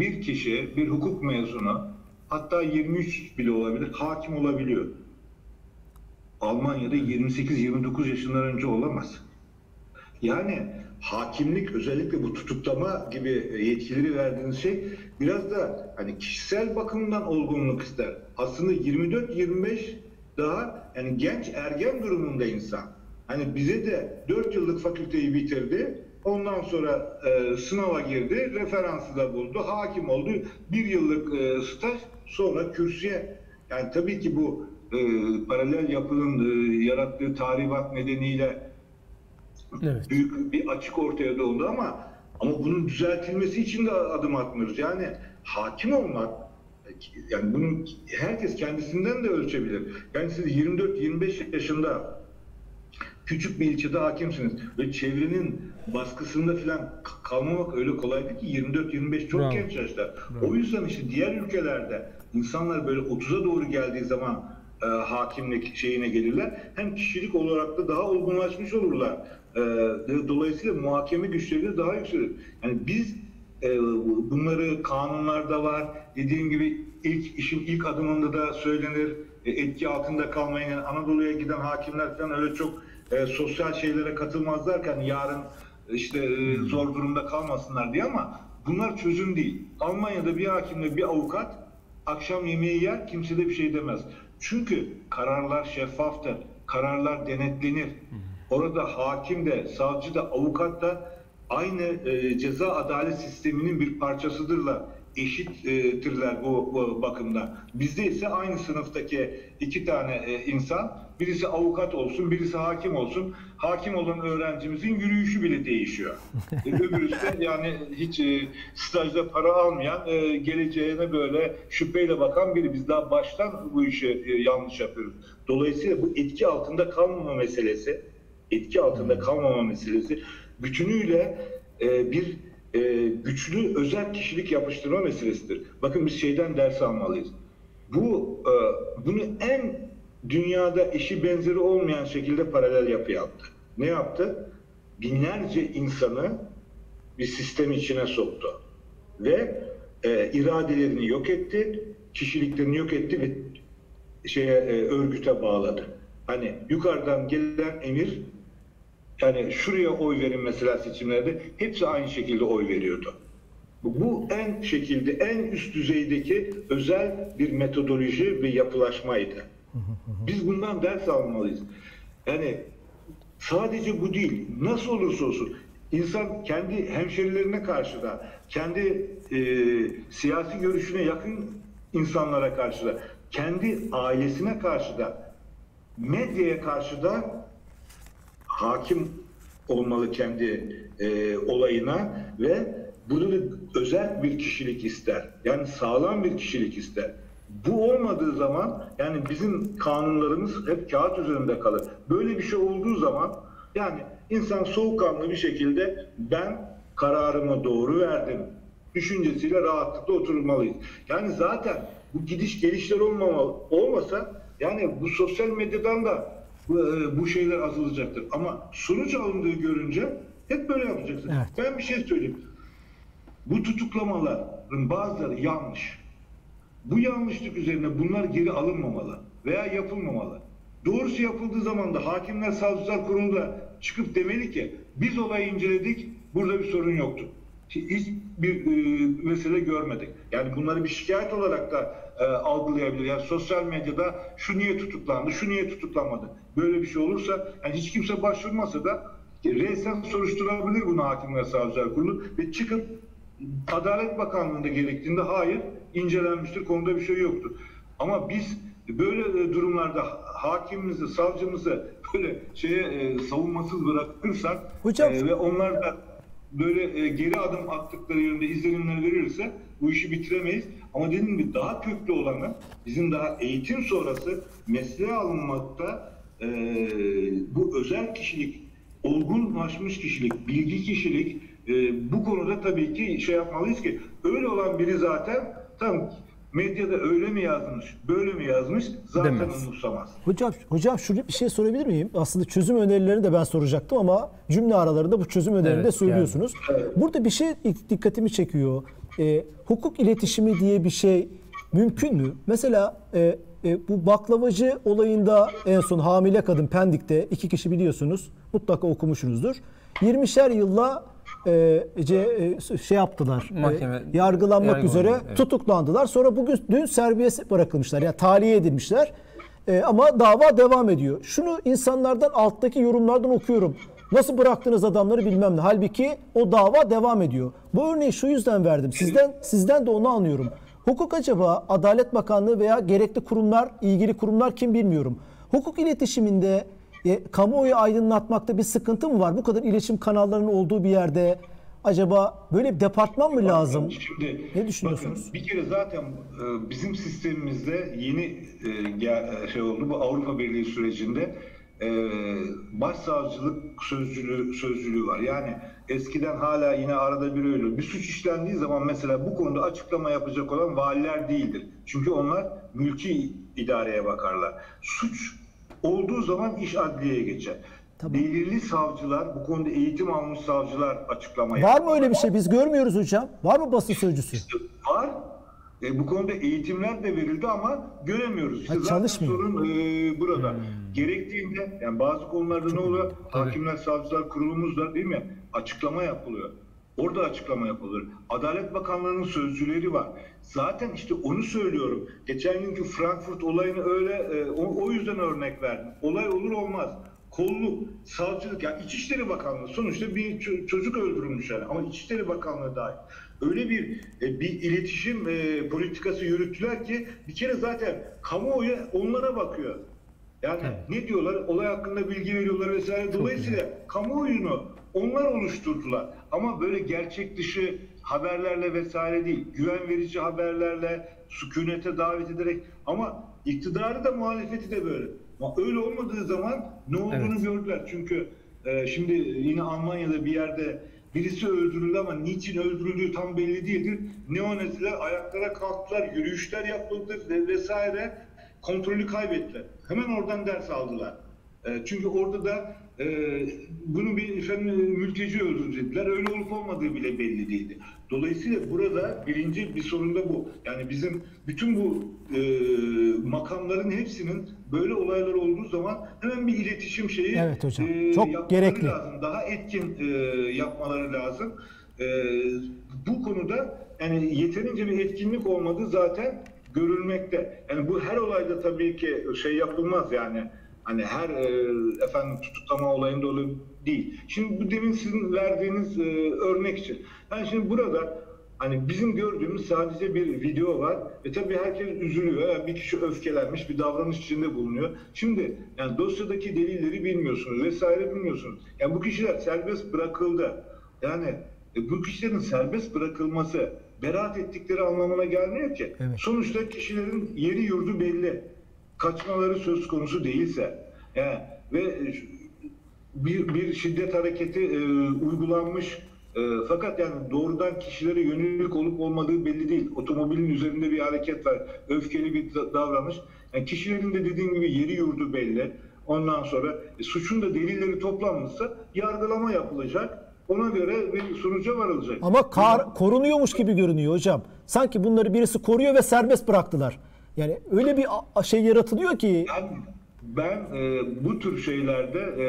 bir kişi, bir hukuk mezunu, hatta 23 bile olabilir, hakim olabiliyor. Almanya'da 28-29 yaşından önce olamaz. Yani hakimlik özellikle bu tutuklama gibi yetkileri verdiğiniz şey biraz da hani kişisel bakımdan olgunluk ister. Aslında 24-25 daha yani genç ergen durumunda insan. Hani bize de 4 yıllık fakülteyi bitirdi. Ondan sonra e, sınava girdi, referansı da buldu, hakim oldu. Bir yıllık e, staj, sonra kürsüye. Yani tabii ki bu e, paralel yapının e, yarattığı tahribat nedeniyle Evet. büyük bir açık ortaya doğdu ama ama bunun düzeltilmesi için de adım atmıyoruz. Yani hakim olmak yani bunun herkes kendisinden de ölçebilir. Yani siz 24-25 yaşında küçük bir ilçede hakimsiniz ve çevrenin baskısında falan kalmamak öyle kolay değil ki 24-25 çok Bravo. genç yaşta. O yüzden işte diğer ülkelerde insanlar böyle 30'a doğru geldiği zaman e, hakimlik şeyine gelirler. Hem kişilik olarak da daha olgunlaşmış olurlar. E, dolayısıyla muhakeme güçleri de daha yükselir. Yani biz e, bunları kanunlarda var. Dediğim gibi ilk işin ilk adımında da söylenir. E, etki altında kalmayın. Yani Anadolu'ya giden hakimler falan öyle çok e, sosyal şeylere katılmazlarken yarın işte e, zor durumda kalmasınlar diye ama bunlar çözüm değil. Almanya'da bir hakimle bir avukat akşam yemeği yer kimse de bir şey demez. Çünkü kararlar şeffaftır. Kararlar denetlenir. Orada hakim de, savcı da, avukat da aynı e, ceza adalet sisteminin bir parçasıdırlar. Eşittirler bu, bu bakımda. Bizde ise aynı sınıftaki iki tane e, insan, birisi avukat olsun, birisi hakim olsun. Hakim olan öğrencimizin yürüyüşü bile değişiyor. *laughs* E, Öbürüsü de yani hiç e, stajda para almayan, e, geleceğine böyle şüpheyle bakan biri. Biz daha baştan bu işi e, yanlış yapıyoruz. Dolayısıyla bu etki altında kalmama meselesi, etki altında kalmama meselesi bütünüyle e, bir e, güçlü özel kişilik yapıştırma meselesidir. Bakın biz şeyden ders almalıyız. Bu e, bunu en dünyada eşi benzeri olmayan şekilde paralel yapı yaptı. Ne yaptı? Binlerce insanı bir sistem içine soktu ve e, iradelerini yok etti, kişiliklerini yok etti ve şeye e, örgüte bağladı. Hani yukarıdan gelen emir yani şuraya oy verin mesela seçimlerde hepsi aynı şekilde oy veriyordu. Bu- en şekilde en üst düzeydeki özel bir metodoloji ve yapılaşmaydı. Biz bundan ders almalıyız. Yani sadece bu değil. Nasıl olursa olsun insan kendi hemşerilerine karşı da, kendi e, siyasi görüşüne yakın insanlara karşı da, kendi ailesine karşı da, medyaya karşı da hakim olmalı kendi e, olayına ve bunu da özel bir kişilik ister. Yani sağlam bir kişilik ister. Bu olmadığı zaman yani bizim kanunlarımız hep kağıt üzerinde kalır. Böyle bir şey olduğu zaman yani insan soğukkanlı bir şekilde ben kararımı doğru verdim düşüncesiyle rahatlıkla oturmalıyız. Yani zaten bu gidiş gelişler olmamalı, olmasa yani bu sosyal medyadan da bu, e, bu şeyler azalacaktır. Ama sonuç alındığı görünce hep böyle yapacaksın. Evet. Ben bir şey söyleyeyim. Bu tutuklamaların bazıları yanlış. Bu yanlışlık üzerine bunlar geri alınmamalı veya yapılmamalı. Doğrusu yapıldığı zaman da Hakimler Savcılar Kurulu da çıkıp demeli ki biz olayı inceledik, burada bir sorun yoktu. Hiç bir e, mesele görmedik. Yani bunları bir şikayet olarak da e, algılayabilir. Yani sosyal medyada şu niye tutuklandı, şu niye tutuklanmadı. Böyle bir şey olursa yani hiç kimse başvurmasa da e, resen soruşturabilir bunu Hakimler Savcılar Kurulu ve çıkıp Adalet Bakanlığı'nda gerektiğinde hayır incelenmiştir konuda bir şey yoktur. Ama biz böyle e, durumlarda hakimimizi, savcımızı böyle şeye e, savunmasız bırakırsak Hocam- e, ve onlar da böyle e, geri adım attıkları yönde izlenimler verirse bu işi bitiremeyiz. Ama dediğim gibi daha köklü olanı bizim daha eğitim sonrası mesleğe alınmakta e, bu özel kişilik, olgunlaşmış kişilik, bilgi kişilik e, bu konuda tabii ki şey yapmalıyız ki öyle olan biri zaten tam medyada öyle mi yazmış, böyle mi yazmış zaten Demez. umursamaz. Hocam, hocam şunu bir şey sorabilir miyim? Aslında çözüm önerilerini de ben soracaktım ama cümle aralarında bu çözüm önerilerini de Evet, söylüyorsunuz. Burada bir şey dikkatimi çekiyor. Ee, hukuk iletişimi diye bir şey mümkün mü? Mesela e, e, bu baklavacı olayında en son hamile kadın Pendik'te iki kişi biliyorsunuz. Mutlaka okumuşsunuzdur. 20'şer yılla e, ce- e, şey yaptılar. e, Mahkeme- yargılanmak yargı üzere oldu, evet. tutuklandılar. Sonra bugün dün serbest bırakılmışlar. Yani tahliye edilmişler. Ee, ama dava devam ediyor. Şunu insanlardan alttaki yorumlardan okuyorum. Nasıl bıraktığınız adamları bilmem ne. Halbuki o dava devam ediyor. Bu örneği şu yüzden verdim. Sizden sizden de onu anlıyorum. Hukuk acaba Adalet Bakanlığı veya gerekli kurumlar, ilgili kurumlar kim bilmiyorum. Hukuk iletişiminde e, kamuoyu aydınlatmakta bir sıkıntı mı var? Bu kadar iletişim kanallarının olduğu bir yerde acaba böyle bir departman mı lazım? Şimdi, Ne düşünüyorsunuz? Bakın, bir kere zaten e, bizim sistemimizde yeni e, e, şey oldu bu Avrupa Birliği sürecinde e, başsavcılık sözcülüğü, sözcülüğü var. Yani eskiden hala yine arada bir öyle. Bir suç işlendiği zaman mesela bu konuda açıklama yapacak olan valiler değildir. Çünkü onlar mülki idareye bakarlar. Suç olduğu zaman iş adliyeye geçer. Tamam. Belirli savcılar, bu konuda eğitim almış savcılar açıklama yapar. Var mı öyle bir şey? Biz görmüyoruz hocam. Var mı basın sözcüsü? Var. E, bu konuda eğitimler de verildi ama göremiyoruz. İşte Ha, zaten çalışmıyor. sorun e, burada. Gerektiğinde yani bazı konularda ne oluyor? Hakimler, savcılar kurulumuzda değil mi? Açıklama yapılıyor. Orada açıklama yapılır. Adalet Bakanlığı'nın sözcüleri var. Zaten işte onu söylüyorum. Geçen günkü Frankfurt olayını öyle e, o, o yüzden örnek verdim. Olay olur olmaz. Kolluk, savcılık, yani İçişleri Bakanlığı sonuçta bir ço- çocuk öldürülmüş yani ama İçişleri Bakanlığı dahil. Öyle bir e, bir iletişim e, politikası yürüttüler ki bir kere zaten kamuoyu onlara bakıyor. Yani ne diyorlar? Olay hakkında bilgi veriyorlar vesaire. Dolayısıyla kamuoyunu onlar oluşturdular. Ama böyle gerçek dışı haberlerle vesaire değil. Güven verici haberlerle, sükunete davet ederek ama iktidarı da muhalefeti de böyle. Ama öyle olmadığı zaman ne olduğunu Evet. gördüler. Çünkü e, şimdi yine Almanya'da bir yerde birisi öldürüldü ama niçin öldürüldüğü tam belli değildir. Neonaziler ayaklara kalktılar, yürüyüşler yapıldı ve vesaire kontrolü kaybettiler. Hemen oradan ders aldılar. E, çünkü orada da e, bunu bir efendim, mülteci öldürdüler. Öyle olup olmadığı bile belli değildi. Dolayısıyla burada birinci bir sorun da bu. Yani bizim bütün bu e, makamların hepsinin böyle olaylar olduğu zaman hemen bir iletişim şeyi Evet hocam, e, çok gerekli. lazım. Daha etkin e, yapmaları lazım. E, bu konuda yani yeterince bir etkinlik olmadı zaten görülmekte. Yani bu her olayda tabii ki şey yapılmaz yani. Hani her e, efendim tutuklama olayında öyle değil. Şimdi bu demin sizin verdiğiniz e, örnek için. Yani şimdi burada hani bizim gördüğümüz sadece bir video var ve tabii herkes üzülüyor. Yani bir kişi öfkelenmiş, bir davranış içinde bulunuyor. Şimdi yani dosyadaki delilleri bilmiyorsunuz vesaire bilmiyorsunuz. Yani bu kişiler serbest bırakıldı. Yani e, bu kişilerin serbest bırakılması beraat ettikleri anlamına gelmiyor ki. Evet. Sonuçta kişilerin yeri yurdu belli. Kaçmaları söz konusu değilse. Yani, ve bir, bir şiddet hareketi e, uygulanmış e, fakat yani doğrudan kişilere yönelik olup olmadığı belli değil. Otomobilin üzerinde bir hareket var. Öfkeli bir da- davranış. Yani kişilerin de dediğim gibi yeri yurdu belli. Ondan sonra e, suçun da delilleri toplanmışsa yargılama yapılacak. Ona göre bir sonuca varılacak. Ama kar, korunuyormuş gibi görünüyor hocam. Sanki bunları birisi koruyor ve serbest bıraktılar. Yani öyle bir şey yaratılıyor ki Yani ben e, bu tür şeylerde e,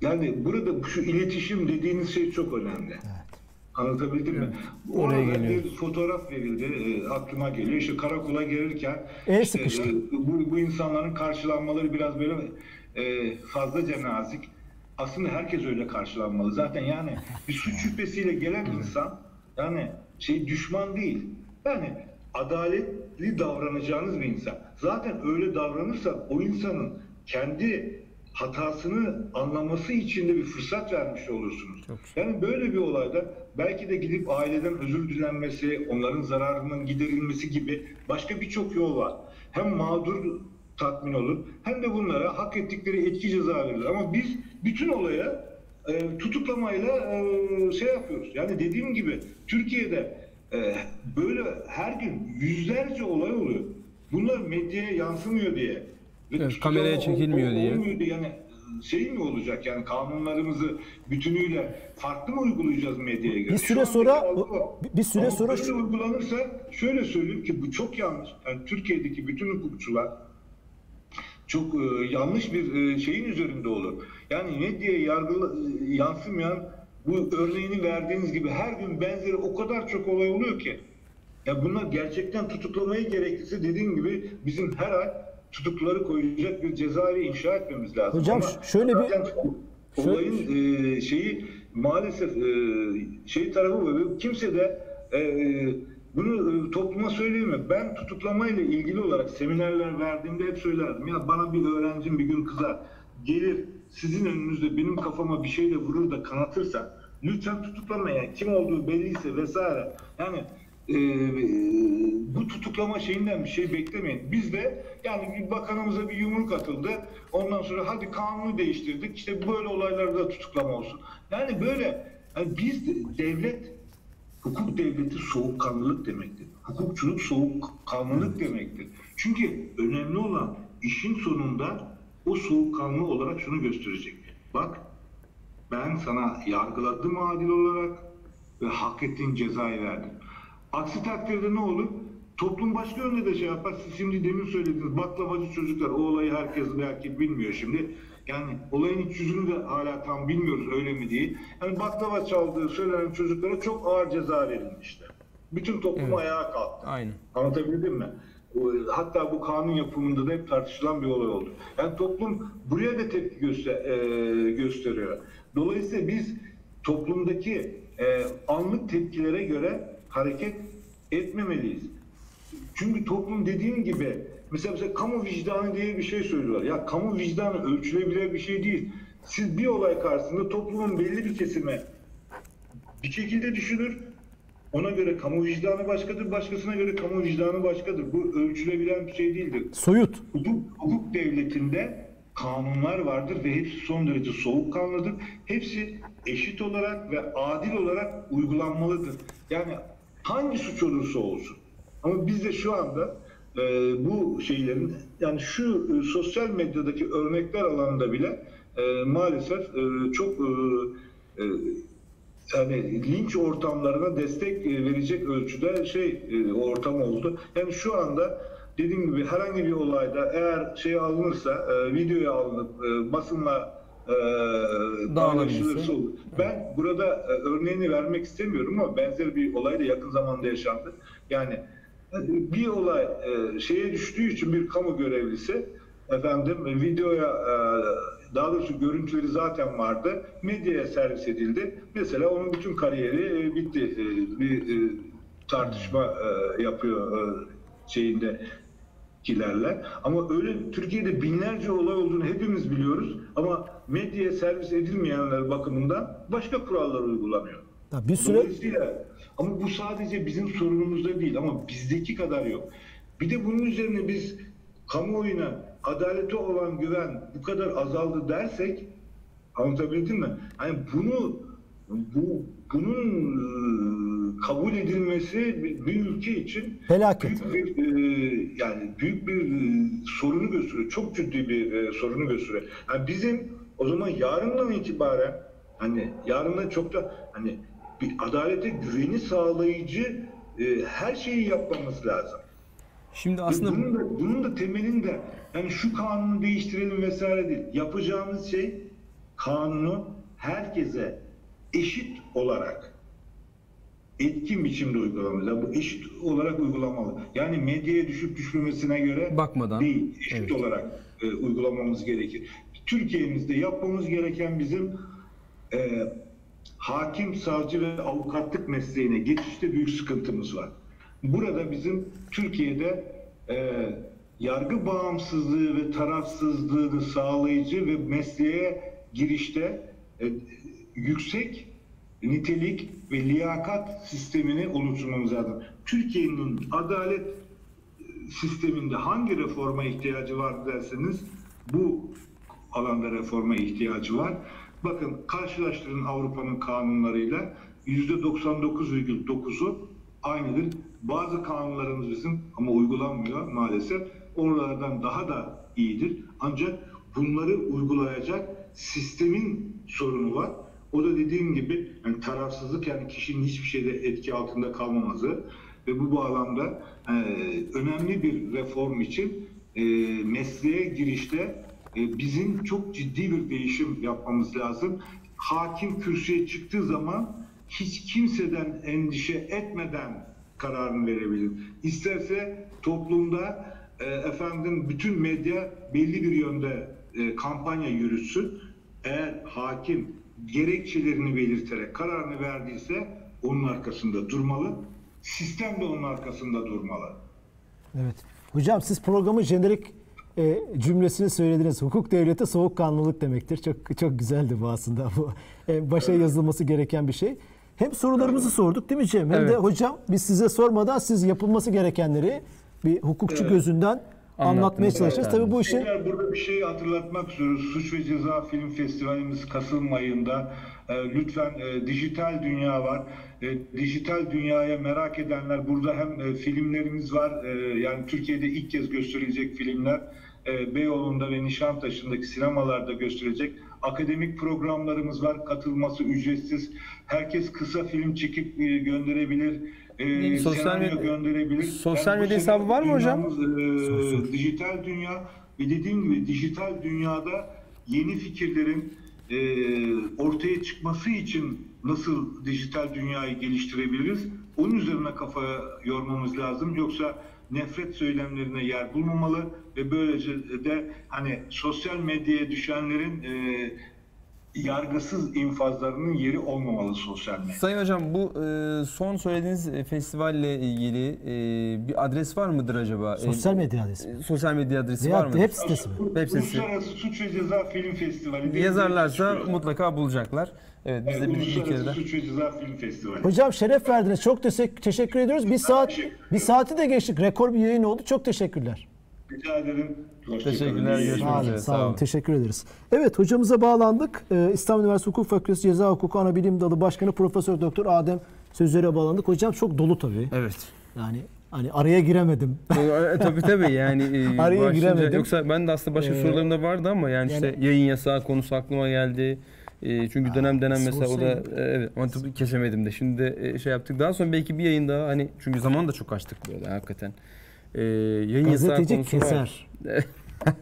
yani burada şu iletişim dediğiniz şey çok önemli. Anlatabildim mi? Oraya Orada geliyoruz. bir fotoğraf verildi, e, aklıma geliyor. İşte karakola gelirken El işte, e, bu, bu insanların karşılanmaları biraz böyle e, fazlaca nazik. Aslında herkes öyle karşılanmalı. Zaten yani bir suç şüphesiyle gelen insan yani şey düşman değil. Yani adaletli davranacağınız bir insan. Zaten öyle davranırsa o insanın kendi hatasını anlaması için de bir fırsat vermiş olursunuz. Yani böyle bir olayda belki de gidip aileden özür dilenmesi, onların zararının giderilmesi gibi başka birçok yol var. Hem mağdur tatmin olur hem de bunlara hak ettikleri etki ceza verilir. Ama biz bütün olaya e, tutuklamayla e, şey yapıyoruz. Yani dediğim gibi Türkiye'de e, böyle her gün yüzlerce olay oluyor. Bunlar medyaya yansımıyor diye. Ve Evet, kameraya çekilmiyor ol- diye. diye. Yani şey mi olacak yani kanunlarımızı bütünüyle farklı mı uygulayacağız medyaya göre? Bir süre sonra- bir- süre Ama sonra şu- uygulanırsa şöyle söyleyeyim ki bu çok yanlış. Yani Türkiye'deki bütün hukukçular çok e, yanlış bir e, şeyin üzerinde olur. Yani medyaya yargıla, e, yansımayan bu örneğini verdiğiniz gibi her gün benzeri o kadar çok olay oluyor ki. Ya bunlar gerçekten tutuklamayı gerekirse dediğim gibi bizim her ay tutukluları koyacak bir cezaevi inşa etmemiz lazım. Hocam Ama şöyle bir- olayın e, şeyi maalesef e, şey tarafı var. Kimse de e, bunu e, topluma söyleyeyim Ben tutuklamayla ilgili olarak seminerler verdiğimde hep söylerdim. Ya bana bir öğrencim bir gün kızar. Gelir sizin önünüzde benim kafama bir şeyle vurur da kanatırsa lütfen tutuklamayın. Yani kim olduğu belliyse vesaire. Yani e, bu tutuklama şeyinden bir şey beklemeyin. Biz de yani bir bakanımıza bir yumruk atıldı. Ondan sonra hadi kanunu değiştirdik. İşte böyle olaylarda tutuklama olsun. Yani böyle yani biz de, devlet hukuk devleti soğukkanlılık demektir. Hukukçuluk soğukkanlılık demektir. Çünkü önemli olan işin sonunda o soğukkanlı olarak şunu gösterecek. Bak ben sana yargıladım adil olarak ve hak ettiğin cezayı verdim. Aksi takdirde ne olur? Toplum başka yönde de şey yapar. Siz şimdi demin söylediniz baklavacı çocuklar o olayı herkes belki bilmiyor şimdi. Yani olayın iç yüzünü de hala tam bilmiyoruz öyle mi değil. Yani baklava çaldığı söylenen çocuklara çok ağır ceza verilmişti. Bütün toplum ayağa kalktı. Aynen. Anlatabildim mi? Hatta bu kanun yapımında da hep tartışılan bir olay oldu. Yani toplum buraya da tepki göster- e, gösteriyor. Dolayısıyla biz toplumdaki e, anlık tepkilere göre hareket etmemeliyiz. Çünkü toplum dediğim gibi mesela, mesela kamu vicdanı diye bir şey söylüyorlar. Ya kamu vicdanı ölçülebilir bir şey değil. Siz bir olay karşısında toplumun belli bir kesimi bir şekilde düşünür. Ona göre kamu vicdanı başkadır, başkasına göre kamu vicdanı başkadır. Bu ölçülebilen bir şey değildir. soyut. Hukuk, hukuk devletinde kanunlar vardır ve hepsi son derece soğukkanlıdır. Hepsi eşit olarak ve adil olarak uygulanmalıdır. Yani hangi suç olursa olsun. Ama biz de şu anda e, bu şeylerin yani şu e, sosyal medyadaki örnekler alanında bile e, maalesef e, çok e, e, yani linç ortamlarına destek e, verecek ölçüde şey e, ortam oldu. Yani şu anda dediğim gibi herhangi bir olayda eğer şey alınırsa, e, videoya alınıp basınla paylaşılırsa olur. Ben burada örneğini vermek istemiyorum ama benzer bir olay da yakın zamanda yaşandı. Yani bir olay şeye düştüğü için bir kamu görevlisi efendim videoya daha doğrusu görüntüleri zaten vardı. Medyaya servis edildi. Mesela onun bütün kariyeri e, bitti. E, bir e, tartışma e, yapıyor e, şeyinde kilerle. Ama öyle Türkiye'de binlerce olay olduğunu hepimiz biliyoruz. Ama medyaya servis edilmeyenler bakımından başka kurallar uygulanıyor. Ya bir süre Dolayısıyla ama bu sadece bizim sorunumuzda değil ama bizdeki kadar yok. Bir de bunun üzerine biz kamuoyuna adalete olan güven bu kadar azaldı dersek anlatabildim mi? Hani bunu bu bunun e, kabul edilmesi bir, ülke için Felaket. büyük bir e, yani büyük bir e, sorunu gösteriyor. Çok ciddi bir e, sorunu gösteriyor. Yani bizim o zaman yarından itibaren hani yarından çok da hani bir adalete güveni sağlayıcı her şeyi yapmamız lazım. Şimdi Aslında bunun da, bunun da temelinde yani şu kanunu değiştirelim vesaire değil. Yapacağımız şey kanunu herkese eşit olarak etkin biçimde uygulamalı. Bu eşit olarak uygulamalı. Yani medyaya düşüp düşmemesine göre Bakmadan. değil. Eşit Evet. olarak e, uygulamamız gerekir. Türkiye'mizde yapmamız gereken bizim e, hakim, savcı ve avukatlık mesleğine geçişte büyük sıkıntımız var. Burada bizim Türkiye'de e, yargı bağımsızlığı ve tarafsızlığını sağlayıcı ve mesleğe girişte e, yüksek nitelik ve liyakat sistemini oluşturmamız lazım. Türkiye'nin adalet sisteminde hangi reforma ihtiyacı var derseniz bu alanda reforma ihtiyacı var. Bakın karşılaştırın Avrupa'nın kanunlarıyla %99,9'u aynıdır. Bazı kanunlarımız bizim ama uygulanmıyor maalesef. Oralardan daha da iyidir. Ancak bunları uygulayacak sistemin sorunu var. O da dediğim gibi yani tarafsızlık yani kişinin hiçbir şeyde etki altında kalmaması ve bu bağlamda e, önemli bir reform için e, mesleğe girişte e, bizim çok ciddi bir değişim yapmamız lazım. Hakim kürsüye çıktığı zaman hiç kimseden endişe etmeden kararını verebilir. İsterse toplumda e, efendim bütün medya belli bir yönde e, kampanya yürütsün. Eğer hakim gerekçelerini belirterek kararını verdiyse onun arkasında durmalı. Sistem de onun arkasında durmalı. Evet. Hocam siz programın jenerik e, cümlesini söylediniz. Hukuk devleti soğukkanlılık demektir. Çok çok güzeldi bu aslında. Bu e, başa yazılması gereken bir şey. Hem sorularımızı sorduk değil mi Cem? Hem de Evet. hocam biz size sormadan siz yapılması gerekenleri bir hukukçu Evet. gözünden anlatmaya evet. Tabii bu işin Tekrar burada bir şey hatırlatmak istiyoruz. Suç ve Ceza Film Festivalimiz Kasım ayında. E, lütfen e, dijital dünya var. E, dijital dünyaya merak edenler burada hem e, filmlerimiz var. E, yani Türkiye'de ilk kez gösterilecek filmler. E, Beyoğlu'nda ve Nişantaşı'ndaki sinemalarda gösterilecek. Akademik programlarımız var. Katılması ücretsiz. Herkes kısa film çekip e, gönderebilir. E, Sosyal medya- gönderebilir. sosyal medya hesabı var mı hocam? e, dijital dünya ve dediğim gibi dijital dünyada yeni fikirlerin e, ortaya çıkması için nasıl dijital dünyayı geliştirebiliriz? Onun üzerine kafa yormamız lazım. Yoksa nefret söylemlerine yer bulmamalı ve böylece de hani sosyal medyaya düşenlerin e, yargısız infazlarının yeri olmamalı sosyal medya. Sayın Hocam bu e, son söylediğiniz e, festivalle ilgili e, bir adres var mıdır acaba? sosyal E, medya adresi. e, Sosyal medya adresi Veya var mıdır? web sitesi mi? Web sitesi. Uluslararası Suç ve Ceza Film Festivali. Yazarlarsa çıkıyor. mutlaka bulacaklar. Evet biz de bir, bir Uluslararası kere de. Suç ve Ceza Film Festivali. Hocam şeref verdiniz. Çok teşekkür, ediyoruz. Bir saat bir saati de geçtik. Rekor bir yayın oldu. Çok teşekkürler. Rica ederim. Teşekkürler, Sağ olun, sağ olun. Teşekkür ederiz. Evet hocamıza bağlandık. Ee, İstanbul Üniversitesi Hukuk Fakültesi Ceza Hukuku Anabilim Dalı Başkanı Profesör Doktor Adem Sözler'e bağlandık. Hocam çok dolu tabii. Evet. Yani Hani araya giremedim. E, tabii tabii yani e, *laughs* Araya başlayınca- giremedim. Yoksa ben de aslında başka Ee, sorularım da vardı ama yani, işte yani- yayın yasağı konusu aklıma geldi. E, çünkü dönem dönem mesela o da e, evet ama tabii kesemedim de. Şimdi de e, şey yaptık. Daha sonra belki bir yayın daha hani çünkü zaman da çok açtık böyle hakikaten. E, yayın yasağı Gazeteci konusu var. keser.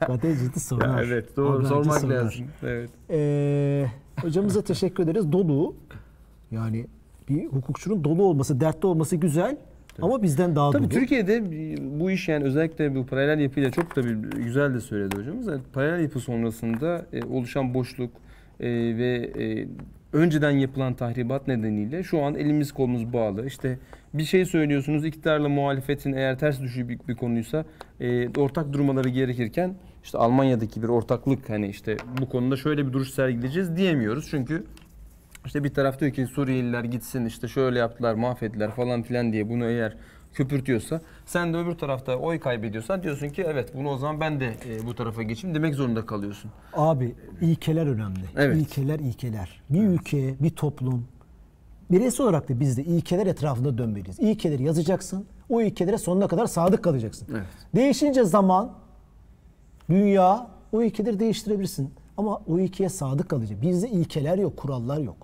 *laughs* Gazeteci sorar. Ya evet doğru Haberci sormak sorar. lazım. Evet. Ee, hocamıza teşekkür ederiz. Dolu. Yani bir hukukçunun dolu olması, dertli olması güzel. Ama bizden daha Tabii dolu. Türkiye'de bu iş yani özellikle bu paralel yapıyla çok da güzel de söyledi hocamız. Yani paralel yapı sonrasında e, oluşan boşluk e, ve e, önceden yapılan tahribat nedeniyle şu an elimiz kolumuz bağlı. İşte bir şey söylüyorsunuz iktidarla muhalefetin eğer ters düşüyor bir, bir konuysa e, ortak durmaları gerekirken işte Almanya'daki bir ortaklık hani işte bu konuda şöyle bir duruş sergileyeceğiz diyemiyoruz. Çünkü işte bir taraf diyor ki Suriyeliler gitsin işte şöyle yaptılar mahvettiler falan filan diye bunu eğer köpürtüyorsa sen de öbür tarafta oy kaybediyorsan diyorsun ki evet bunu o zaman ben de e, bu tarafa geçeyim demek zorunda kalıyorsun. Abi ilkeler önemli. Evet. İlkeler ilkeler. Bir ülke, bir toplum bireysel olarak da biz de ilkeler etrafında dönmeliyiz. İlkeleri yazacaksın. O ilkelere sonuna kadar sadık kalacaksın. Evet. Değişince zaman, dünya o ilkeleri değiştirebilirsin. Ama o ilkeye sadık kalacaksın. Bizde ilkeler yok, kurallar yok.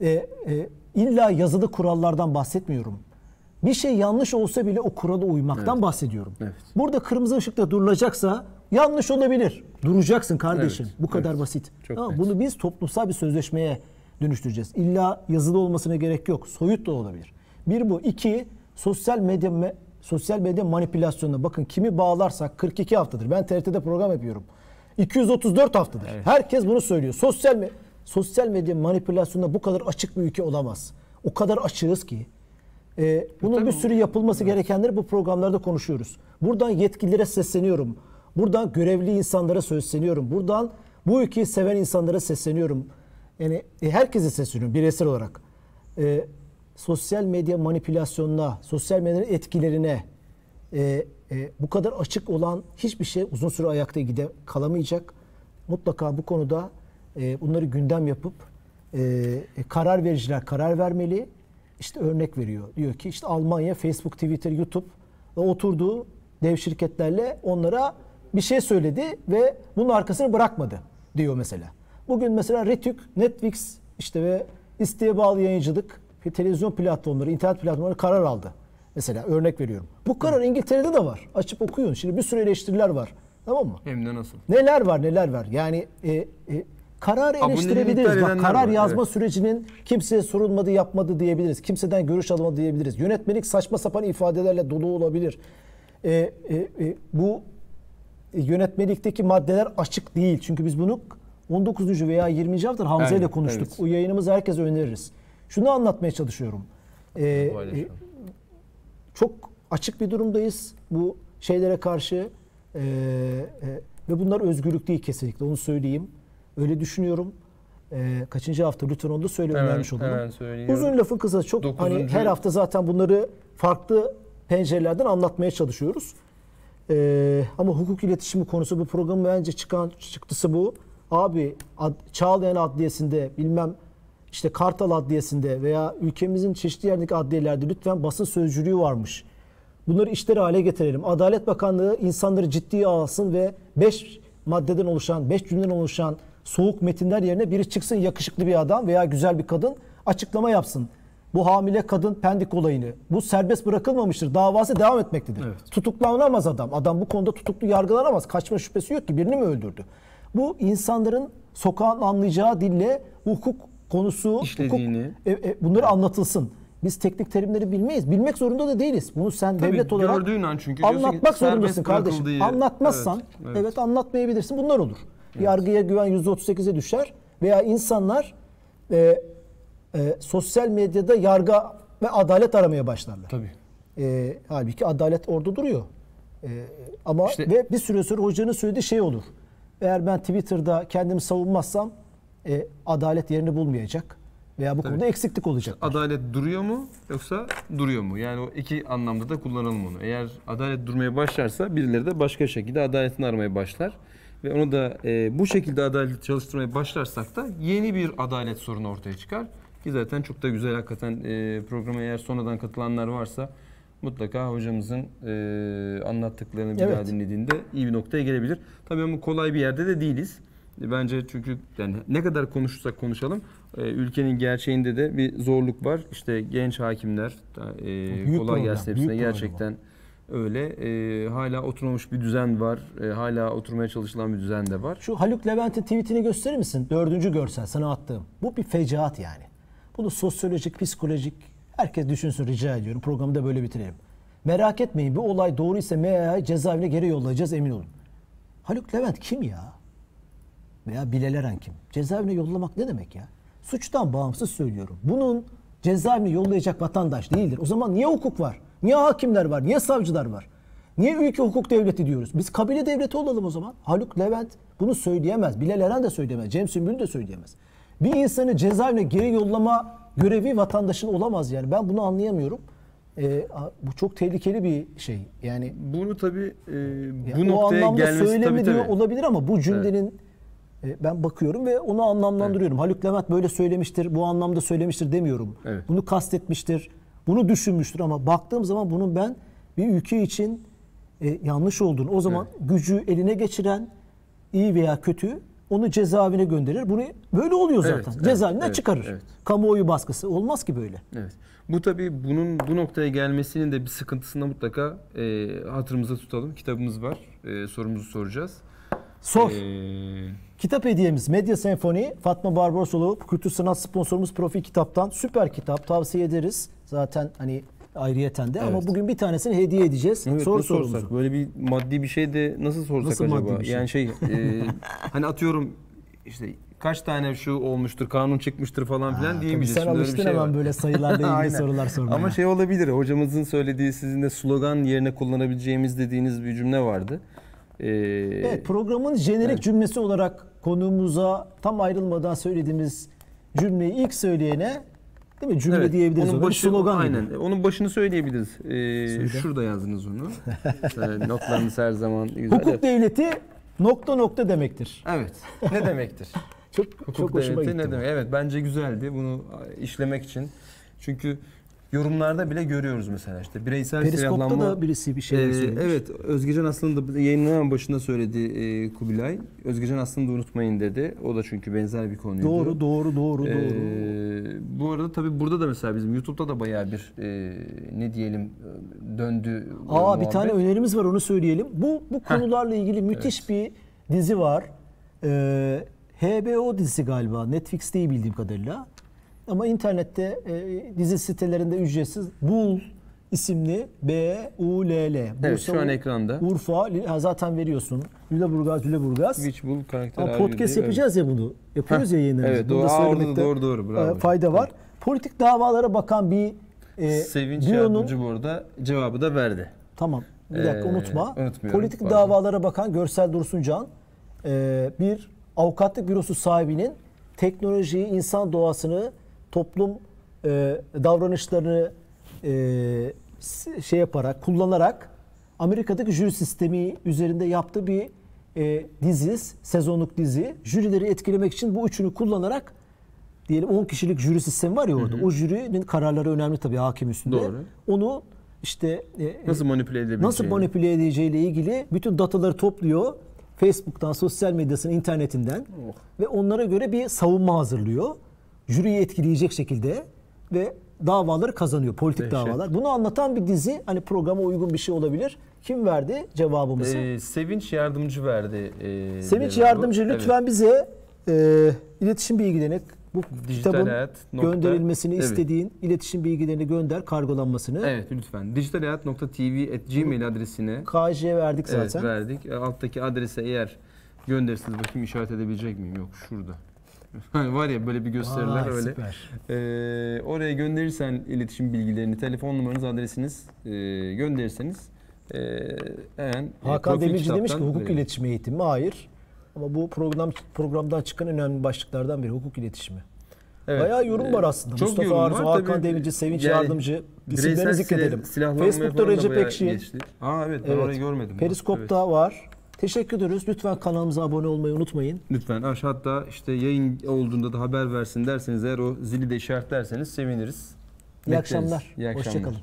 Ee, e, illa yazılı kurallardan bahsetmiyorum. Bir şey yanlış olsa bile o kurala uymaktan bahsediyorum. Evet. Burada kırmızı ışıkta durulacaksa yanlış olabilir. Duracaksın kardeşim. Evet, Bu kadar evet. basit. Çok Tamam, net. bunu biz toplumsal bir sözleşmeye dönüştüreceğiz. İlla yazılı olmasına gerek yok. Soyut da olabilir. Bir bu. iki sosyal medya me- sosyal medya manipülasyonuna bakın kimi bağlarsak 42 haftadır. Ben TRT'de program yapıyorum. 234 haftadır. Herkes bunu söylüyor. Sosyal me- sosyal medya manipülasyonunda bu kadar açık bir ülke olamaz. O kadar açığız ki. Ee, bunun bir sürü yapılması gerekenleri bu programlarda konuşuyoruz. Buradan yetkililere sesleniyorum. Buradan görevli insanlara sesleniyorum. Buradan bu ülkeyi seven insanlara sesleniyorum. Yani e, herkese sesleniyorum bireysel olarak. Ee, sosyal medya manipülasyonuna, sosyal medyanın etkilerine e, e, bu kadar açık olan hiçbir şey uzun süre ayakta gide kalamayacak. Mutlaka bu konuda e, bunları gündem yapıp e, e, karar vericiler karar vermeli. İşte örnek veriyor. Diyor ki işte Almanya, Facebook, Twitter, YouTube oturduğu dev şirketlerle onlara bir şey söyledi ve bunun arkasını bırakmadı diyor mesela. Bugün mesela Retük, Netflix işte ve isteğe bağlı yayıncılık, televizyon platformları, internet platformları karar aldı. Mesela örnek veriyorum. Bu karar İngiltere'de de var. Açıp okuyun. Şimdi bir sürü eleştiriler var. Tamam mı? Hem de nasıl? Neler var neler var. Yani e, e, kararı Aboneliğini eleştirebiliriz. Bak karar var, yazma evet. sürecinin kimseye sorulmadı yapmadı diyebiliriz. Kimseden görüş almadı diyebiliriz. Yönetmelik saçma sapan ifadelerle dolu olabilir. E, e, e, bu e, yönetmelikteki maddeler açık değil. Çünkü biz bunu 19. veya 20. hafta Hamza ile konuştuk. evet. O yayınımızı herkese öneririz. Şunu anlatmaya çalışıyorum. E, e, çok açık bir durumdayız bu şeylere karşı Ee, e, ve bunlar özgürlük değil kesinlikle onu söyleyeyim. Öyle düşünüyorum. Ee, kaçıncı hafta lütfen onu da söyle Hemen- önermiş olalım. Uzun lafın kısa çok hani Dokuzuncu- her hafta zaten bunları farklı pencerelerden anlatmaya çalışıyoruz. Ee, ama hukuk iletişimi konusu bu programın bence çıkan çıktısı bu. Abi ad, Çağlayan Adliyesi'nde bilmem işte Kartal Adliyesi'nde veya ülkemizin çeşitli yerdeki adliyelerde lütfen basın sözcülüğü varmış. Bunları işleri hale getirelim. Adalet Bakanlığı insanları ciddiye alsın ve 5 maddeden oluşan, 5 cümleden oluşan soğuk metinler yerine biri çıksın yakışıklı bir adam veya güzel bir kadın açıklama yapsın. Bu hamile kadın pendik olayını. Bu serbest bırakılmamıştır. Davası devam etmektedir. Evet. Tutuklanamaz adam. Adam bu konuda tutuklu yargılanamaz. Kaçma şüphesi yok ki. Birini mi öldürdü? Bu insanların sokağın anlayacağı dille hukuk konusu, İşlediğini. hukuk, e, e, bunları anlatılsın. Biz teknik terimleri bilmeyiz. Bilmek zorunda da değiliz. Bunu sen Tabii, devlet olarak gördüğün an çünkü anlatmak zorundasın kardeşim. bırakıldığı- Anlatmazsan Evet, evet, evet. anlatmayabilirsin. Bunlar olur. Yargıya güven %38'e düşer veya insanlar e, e, sosyal medyada yargı ve adalet aramaya başlarlar. Tabii. E, halbuki adalet orada duruyor. E, ama İşte- ve bir süre sonra hocanın söylediği şey olur. Eğer ben Twitter'da kendimi savunmazsam e, adalet yerini bulmayacak veya bu konuda eksiklik olacak. Adalet duruyor mu yoksa duruyor mu? Yani o iki anlamda da kullanalım onu. Eğer adalet durmaya başlarsa birileri de başka şekilde adaletini aramaya başlar. Ve onu da e, bu şekilde adaleti çalıştırmaya başlarsak da yeni bir adalet sorunu ortaya çıkar. Ki zaten çok da güzel hakikaten e, programa eğer sonradan katılanlar varsa mutlaka hocamızın e, anlattıklarını bir Evet. daha dinlediğinde iyi bir noktaya gelebilir. Tabii ama kolay bir yerde de değiliz. E, Bence çünkü yani ne kadar konuşursak konuşalım e, ülkenin gerçeğinde de bir zorluk var. İşte genç hakimler e, Büyük kolay gelsin hepsine problem gerçekten öyle. E, hala oturmamış bir düzen var. E, hala oturmaya çalışılan bir düzen de var. Şu Haluk Levent'in tweetini gösterir misin? Dördüncü görsel sana attığım. Bu bir fecaat yani. Bunu sosyolojik, psikolojik herkes düşünsün rica ediyorum. Programı da böyle bitirelim. Merak etmeyin bu olay doğruysa MYA'yı cezaevine geri yollayacağız emin olun. Haluk Levent kim ya? Veya Bilal Eren kim? Cezaevine yollamak ne demek ya? Suçtan bağımsız söylüyorum. Bunun cezaevine yollayacak vatandaş değildir. O zaman niye hukuk var? Niye hakimler var? Niye savcılar var? Niye ülke hukuk devleti diyoruz? Biz kabile devleti olalım o zaman. Haluk Levent bunu söyleyemez. Bilal Eren de söyleyemez. Cem Sümbül de söyleyemez. Bir insanı cezaevine geri yollama görevi vatandaşın olamaz yani. Ben bunu anlayamıyorum. A- bu çok tehlikeli bir şey. Yani Bunu tabii e, bu o noktaya anlamda gelmesi tabii söylemiyor tabii. olabilir ama bu cümlenin e, ben bakıyorum ve onu anlamlandırıyorum. Haluk Levent böyle söylemiştir, bu anlamda söylemiştir demiyorum. Evet. Bunu kastetmiştir, bunu düşünmüştür ama baktığım zaman bunun ben bir ülke için e, yanlış olduğunu, o zaman gücü eline geçiren iyi veya kötü onu cezaevine gönderir. Bunu böyle oluyor zaten. evet, Cezaevinden evet, çıkarır. evet. Kamuoyu baskısı olmaz ki böyle. Evet. Bu tabii bunun bu noktaya gelmesinin de bir sıkıntısını mutlaka e, hatırımıza tutalım. Kitabımız var. E, sorumuzu soracağız. Sor. E, Kitap hediyemiz Medya Senfoni Fatma Barbarosoğlu kültür sanat sponsorumuz Profil Kitap'tan süper kitap tavsiye ederiz. Zaten hani ayrıyeten de ama Evet. bugün bir tanesini hediye edeceğiz. evet, Sor sorumuzu. sorsak? Böyle bir maddi bir şey de nasıl sorsak Nasıl acaba? maddi bir şey? Yani şey *laughs* e, hani atıyorum işte kaç tane şu olmuştur, kanun çıkmıştır falan filan diyemeyeceğiz. sen alıştın şey hemen var. böyle sayılarla *laughs* ilgili sorular sormaya. Ama şey olabilir. Hocamızın söylediği sizin de slogan yerine kullanabileceğimiz dediğiniz bir cümle vardı. E, Evet programın jenerik cümlesi olarak konuğumuza tam ayrılmadan söylediğimiz cümleyi ilk söyleyene değil mi? Cümle Evet, diyebiliriz. Onun başı, slogan gibi. aynen. Onun başını söyleyebiliriz. Ee, şurada yazdınız onu. *laughs* Ee, Notlarınız her zaman güzel. Hukuk Evet. devleti nokta nokta demektir. Evet. *laughs* Ne demektir? Çok Hukuk çok hoşuma gitti. ne demek? Evet bence güzeldi bunu işlemek için. Çünkü yorumlarda bile görüyoruz mesela işte bireysel Periskop'ta silahlanma. da birisi bir şey söylemiş. evet Özgecan aslında da yayının başında söyledi e, Kubilay. Özgecan aslında unutmayın dedi. O da çünkü benzer bir konuydu. Doğru doğru doğru doğru. Ee, bu arada tabii burada da mesela bizim YouTube'da da bayağı bir e, ne diyelim döndü. Aa bir tane önerimiz var onu söyleyelim. Bu bu konularla ilgili müthiş bir dizi var. Ee, HBO dizisi galiba. Netflix değil bildiğim kadarıyla. Ama internette e, dizi sitelerinde ücretsiz Bul isimli B U L L. Evet, şu an ekranda. Urfa ha, zaten veriyorsun. Lüleburgaz Lüleburgaz. Switch Bull karakter Ama podcast diye, yapacağız ya bunu. Yapıyoruz ya yayınlarımızı. Evet, doğru. Aa, orada doğru, doğru. Bravo. e, Fayda var. Politik davalara bakan bir e, evet. Sevinç Bio'nun- Yardımcı bu arada cevabı da verdi. Tamam. Bir dakika Ee, unutma. Politik pardon. davalara bakan Görsel Dursuncan e, bir avukatlık bürosu sahibinin teknolojiyi, insan doğasını, toplum e, davranışlarını e, şey yaparak, kullanarak Amerika'daki jüri sistemi üzerinde yaptığı bir e, dizi, sezonluk dizi. Jürileri etkilemek için bu üçünü kullanarak diyelim 10 kişilik jüri sistemi var ya orada. O jürinin kararları önemli tabii hakim üstünde. Doğru. Onu işte e, Nasıl manipüle edebileceğini. Nasıl manipüle edeceğiyle ilgili bütün dataları topluyor. Facebook'tan, sosyal medyasının, internetinden Oh. ve onlara göre bir savunma hazırlıyor. Jüriyi etkileyecek şekilde ve davaları kazanıyor, politik Dehşet. davalar. Bunu anlatan bir dizi, hani programa uygun bir şey olabilir. Kim verdi cevabımızı? Ee, Sevinç Yardımcı verdi. E, Sevinç cevabı. Yardımcı Evet. lütfen bize e, iletişim bilgilerini, bu Dijital kitabın hayat nokta- gönderilmesini Evet. istediğin iletişim bilgilerini gönder, kargolanmasını. Evet lütfen. Dijitalhayat.tv@gmail adresine KJ'ye verdik evet, zaten. verdik. E, Alttaki adrese eğer gönderirseniz bakayım işaret edebilecek miyim? Yok şurada. *laughs* Var ya böyle bir gösteriler Vay, öyle. süper. Ee, oraya gönderirsen iletişim bilgilerini, telefon numaranız, adresiniz e, gönderirseniz e, hemen e, Hakan Demirci demiş ki hukuk verelim. iletişimi eğitimi mi? Hayır. Ama bu program programdan çıkan önemli başlıklardan biri hukuk iletişimi. Evet. Bayağı yorum var Ee, aslında. çok Mustafa Arzu, var. Hakan Demirci, Sevinç yani Yardımcı. İsimlerini zikredelim. Facebook'ta Recep Ekşi. Aa evet, ben Evet. orayı görmedim. Periskop'ta var. Teşekkür ediyoruz. Lütfen kanalımıza abone olmayı unutmayın. Lütfen aşağı hatta işte yayın olduğunda da haber versin derseniz eğer o zili de işaretlerseniz seviniriz. İyi Bekleriz. akşamlar. İyi akşamlar. Hoşçakalın.